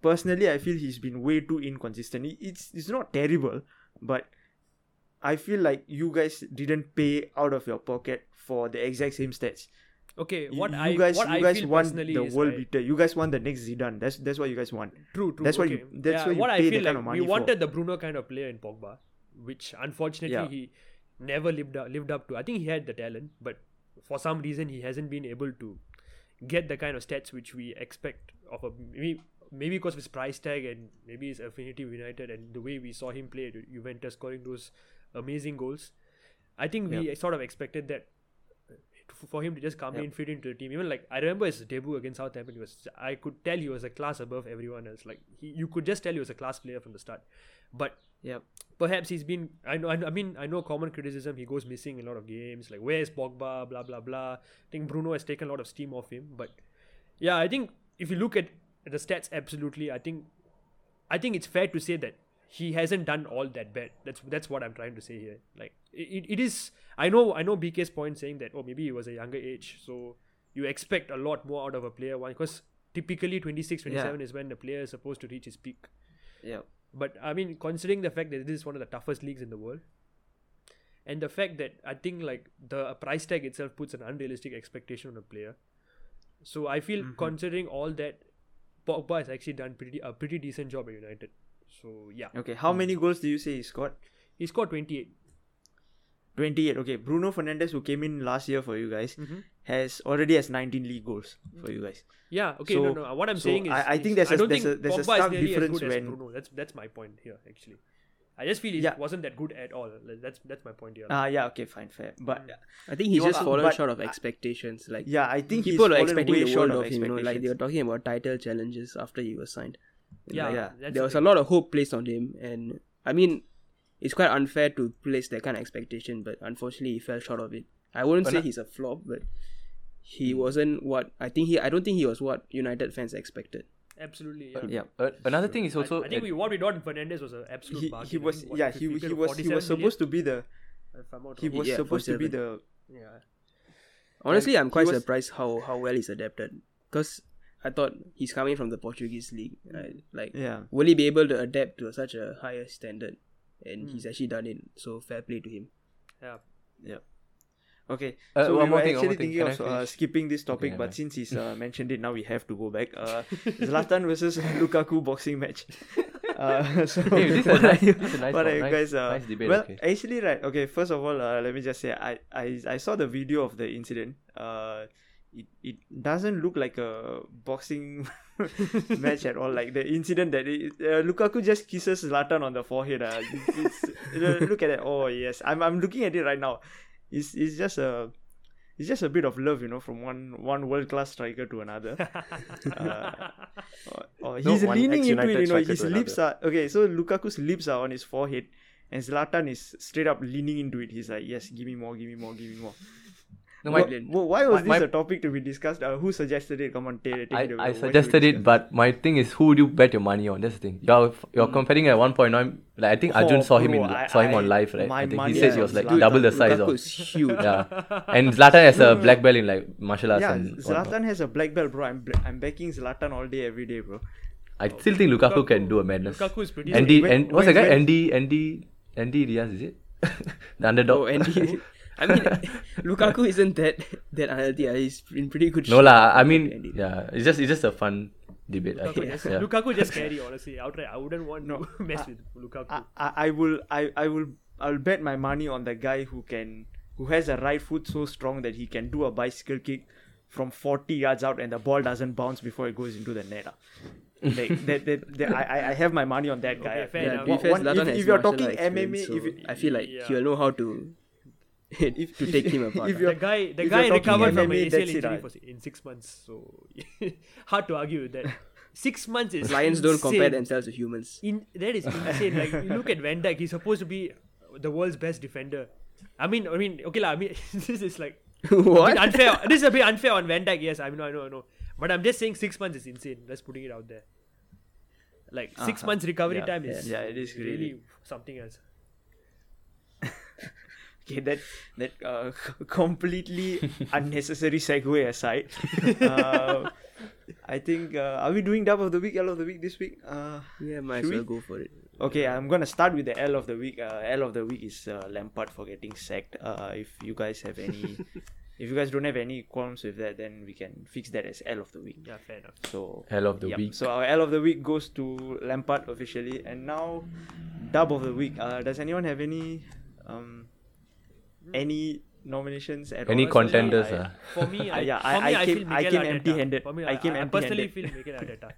personally, I feel he's been way too inconsistent. It- It's it's not terrible, but I feel like you guys didn't pay out of your pocket for the exact same stats. Okay, what you I guys what you I guys feel want personally the is world right- beater. You guys want the next Zidane. That's that's what you guys want. True, true. That's what okay. you- that's yeah, what you what I feel like kind of we for. wanted the Bruno kind of player in Pogba, which unfortunately Yeah. he never lived up, lived up to. I think he had the talent, but for some reason he hasn't been able to get the kind of stats which we expect of a maybe because of his price tag and maybe his affinity with United and the way we saw him play at Juventus scoring those amazing goals. I think we sort of expected that uh, for him to just come in, fit into the team. Even like I remember his debut against Southampton, he was I could tell he was a class above everyone else. Like he, you could just tell he was a class player from the start. But Yep. perhaps he's been I know I mean I know common criticism he goes missing in a lot of games like where's Pogba blah blah blah I think Bruno has taken a lot of steam off him but yeah I think if you look at the stats absolutely. I think I think it's fair to say that he hasn't done all that bad. That's that's what I'm trying to say here. Like it, it is I know I know BK's point saying that oh maybe he was a younger age so you expect a lot more out of a player. One because typically 26 27 is when the player is supposed to reach his peak. Yeah. but I mean, considering the fact that this is one of the toughest leagues in the world, and the fact that I think like the price tag itself puts an unrealistic expectation on a player. So I feel mm-hmm. considering all that, Pogba has actually done pretty a pretty decent job at United. So yeah, Okay. How many goals do you say he scored? he scored 28. 28. Okay. Bruno Fernandes, who came in last year for you guys, Mhm. has already has 19 league goals for you guys. Yeah, okay, So- no, no. What I'm so saying is, I- I think is- there's a- there's think a- there's a Pogba stark as difference good as when- Bruno. That's that's my point here. Actually, I just feel he Yeah. wasn't that good at all. Like, That's that's my point here. Ah, yeah. Okay. Fine. Fair. But I think he's You just are- fallen but short of expectations. Like yeah, I think people he's are expecting way the short world of him. You know, like they were talking about title challenges after he was signed. yeah, Like, Yeah. there was a lot of hope placed on him, and I mean, it's quite unfair to place that kind of expectation. But unfortunately, he fell short of it. I wouldn't But say not- he's a flop, but he wasn't what I think he. I don't think he was what United fans expected. Absolutely. Yeah. Yeah. Uh, another thing is also I think we, what we got in Fernandes was an absolute He, bargain. he was what, yeah he, he was he was supposed to be the if I'm not he was Yeah, supposed to be the yeah. Honestly, Like, I'm quite was- surprised how how well he's adapted. Because I thought he's coming from the Portuguese league. Right? Like, yeah will he be able to adapt to such a higher standard? And Hmm. he's actually done it. So fair play to him. Yeah. Yeah. Okay, Uh, so one we were thing, actually thing. thinking of uh, skipping this topic, Okay, but never since he's uh, mentioned it, now we have to go back. Uh, Zlatan versus Lukaku boxing match. Uh, so Hey, this is a what nice- are you, this a nice what are you nice- guys? Uh, nice debate, well, okay. actually, right. Okay, first of all, uh, let me just say, I, I, I saw the video of the incident. Uh, it, it doesn't look like a boxing match at all. Like the incident that it, uh, Lukaku just kisses Zlatan on the forehead. Uh, it's, it's, uh, look at that. Oh yes, I'm, I'm looking at it right now. It's, it's just a it's just a bit of love, you know, from one one world class striker to another. uh, or, or he's one leaning into it, you know. His to lips are okay. So Lukaku's lips are on his forehead, and Zlatan is straight up leaning into it. He's like, "Yes, give me more, give me more, give me more." No, Wha- my, wha- why was my- this a topic to be discussed? Uh, who suggested it? Come on, take, take I, it away. I should we suggested it, discuss but my thing is, who would you bet your money on? That's the thing. You're you're comparing at one point nine. Like I think Arjun Oh, saw him in bro, I- saw him on I- live, right? my I think money he says he was on like Zlatan. double the size Lukaku of. is huge. Yeah, and Zlatan has a black belt in like martial arts Yeah, and whatnot. Zlatan has a black belt, bro. I'm bl- I'm backing Zlatan all day, every day, bro. I still think Lukaku, can do a madness. Lukaku is pretty. Andy, When- and what's when- the guy? when- Andy, Andy, Andy Diaz, is it? the underdog. Oh, and he, I mean, Lukaku isn't that that unhealthy. uh, He's in pretty good no shape. lah. I mean, yeah, it's just it's just a fun debate. Lukaku, think. just, Yeah. Lukaku just scary, honestly. Outright, I wouldn't want No, to mess with Lukaku. I, I, I will I, I will I'll bet my money on the guy who can who has a right foot so strong that he can do a bicycle kick from 40 yards out and the ball doesn't bounce before it goes into the net. ah. like, that, that, that, I, I- I have my money on that guy. Okay, fair Yeah, enough. One- one- if, if you're talking art MMA, experience, so if you, I feel like Yeah. he'll know how to If- to if- take him apart. if the guy, the if guy recovered from MMA, an ACL injury for, in six months. So hard to argue with that. Six months is Lions don't compare themselves to humans. In that is insane. like you look at Van Dijk, he's supposed to be the world's best defender. I mean, I mean, okay lah. I mean, this is like a bit what? unfair. this is a bit unfair on Van Dijk. Yes, I know, I know, I know. But I'm just saying six months is insane. Let's putting it out there. Like 6 Uh-huh. months recovery Yeah, time is yeah, it is really really- something else. Okay, that that uh, completely unnecessary segue aside, uh, I think uh, are we doing dub of the week, L of the week this week? Uh, Yeah, might as Should we? well go for it. okay, I'm gonna start with the L of the week. Uh, L of the week is uh, Lampard for getting sacked. Uh, if you guys have any, if you guys don't have any qualms with that, then we can fix that as L of the week. Yeah, fair enough. So L of the Yep. week. So our L of the week goes to Lampard officially, and now Dub of the week. Uh, does anyone have any um any nominations at Any all? contenders? I- ah? For me, I, yeah, for I- me, I I, came- feel I Mikel came empty-handed. For me, I I, came I, personally empty-handed. feel Mikel Arteta.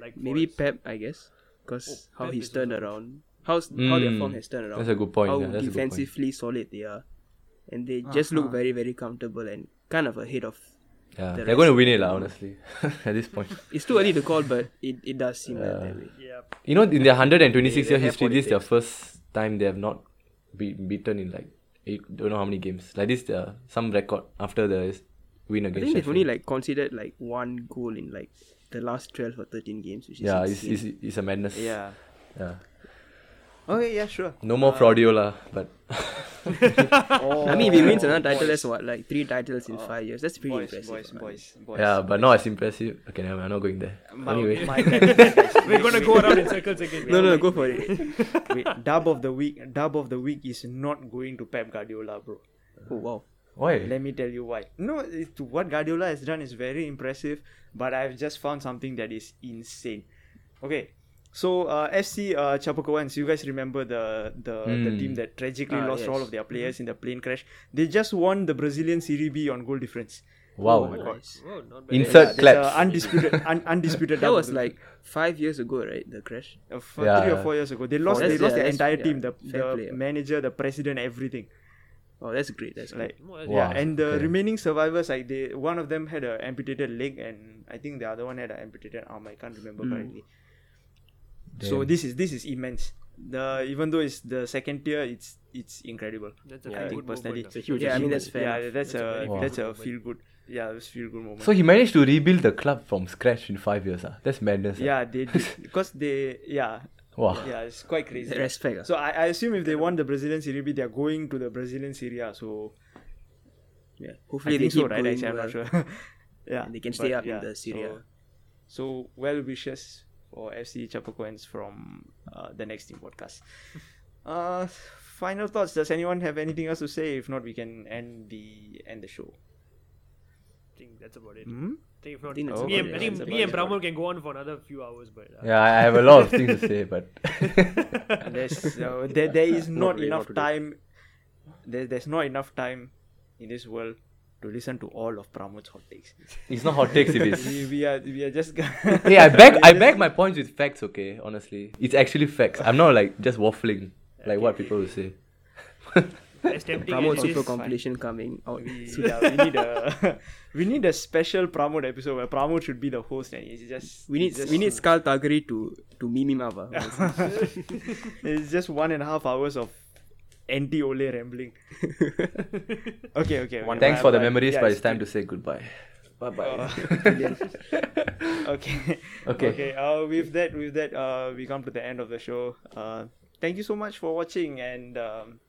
Like Maybe for- Pep, I guess, because Oh, how Pep he's turned also- around, how's how their Mm, form has turned around. That's a good point. how yeah, that's a point. defensively solid they are, and they just look Uh-huh. very very comfortable and kind of ahead of. Yeah, the they're going to win it, lah, honestly, at this point. It's too early to call, but it, it does seem like that way. Yeah. You know, in their 126 They- they year history, this is their first time they have not be beaten in like eight, don't know how many games. Like this, their some record after the win against. I think they've only like considered like one goal in like the last twelve or thirteen games, which is yeah, it's, it's, it's a madness. Yeah. yeah. Okay. Yeah. Sure. No more uh, Fraudiola, but Oh, I mean, if he wins another title, boys. that's what like three titles in oh. five years. That's pretty boys, impressive. boys, man. boys, boys. yeah, but not as impressive. Okay, never mind, I'm not going there. My- Anyway, my bad, my bad. We're gonna go around in circles again. No, no, go for it. Wait, dub of the week. Dub of the week is not going to Pep Guardiola, bro. Oh wow. why? Let me tell you why. No, it, what Guardiola has done is very impressive, but I've just found something that is insane. Okay, so uh, FC uh, Chapecoense, you guys remember the the, the Mm. team that tragically Ah, lost all of their players in the plane crash? They just won the Brazilian Serie B on goal difference. Wow. Oh my God. Nice. Oh, not. Insert That's claps. a undisputed, un- undisputed. That was like five years ago, right? The crash. uh, f- Yeah, three or four years ago. They lost. That's- they lost yeah, the entire yeah, team. The, the play, manager, the president, everything. Oh, that's great. That's great. Like Oh, that's- Wow. Yeah, and the okay. remaining survivors, like they, one of them had an amputated leg, and I think the other one had an amputated arm. I can't remember Mm. correctly. So this is this is immense. The even though it's the second tier, it's it's incredible. That's a I feel think good personally, It's a huge yeah, I mean that's Fair yeah, that's, That's a a Wow. that's a feel good, yeah, that's feel good moment. So he managed to rebuild the club from scratch in five years. Ah, that's madness. ah. yeah, they did because they yeah Wow. yeah it's quite crazy. Respect. So I, I assume if they won the Brazilian Serie B, they are going to the Brazilian Serie A. So yeah. I Hopefully they think so, keep right? going Actually, I'm well. not sure. yeah, And they can stay but up in the Serie A. So, so well wishes for FC Chapecoense from uh, the next team podcast. uh, final thoughts. Does anyone have anything else to say? If not, we can end the end the show. I think that's about it. Hmm? I think if not, think that's me and, about I think me and about. Pramod can go on for another few hours, but uh, Yeah, I I have a lot of things to say, but There's uh, there, there is not today, not enough time. There, there's not enough time in this world to listen to all of Pramod's hot takes. it's not hot takes it's. we, we are we are just. hey, I back I back my points with facts. Okay, honestly, it's actually facts. I'm not like just waffling like what people will say. as Pramod Super compilation coming out. we, yeah, we need a we need a special Pramod episode where Pramod should be the host and it's just We need just, we need Skal Tagri to to meme him up. ah. it's just one and a half hours of anti Ole rambling. okay, okay. okay. Thanks for the memories, yeah, but it's time to say goodbye. Bye bye. Uh, okay. Okay. Okay. Uh, with that, with that, uh, we come to the end of the show. Uh, thank you so much for watching, and um,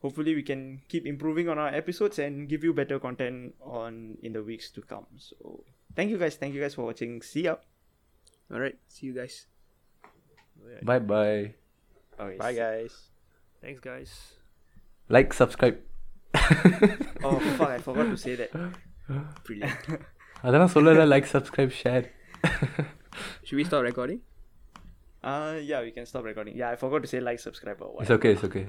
hopefully we can keep improving on our episodes and give you better content on in the weeks to come. So, thank you guys. Thank you guys for watching. See ya. All right, see you guys. bye bye. Okay, Bye, guys. Thanks, guys. Like, subscribe. Oh fuck! I forgot to say that. Brilliant. அதெல்லாம் சொல்லல like subscribe share Should we start recording? Uh, yeah, we can stop recording. Yeah, I forgot to say like, subscribe, or what. it's okay it's okay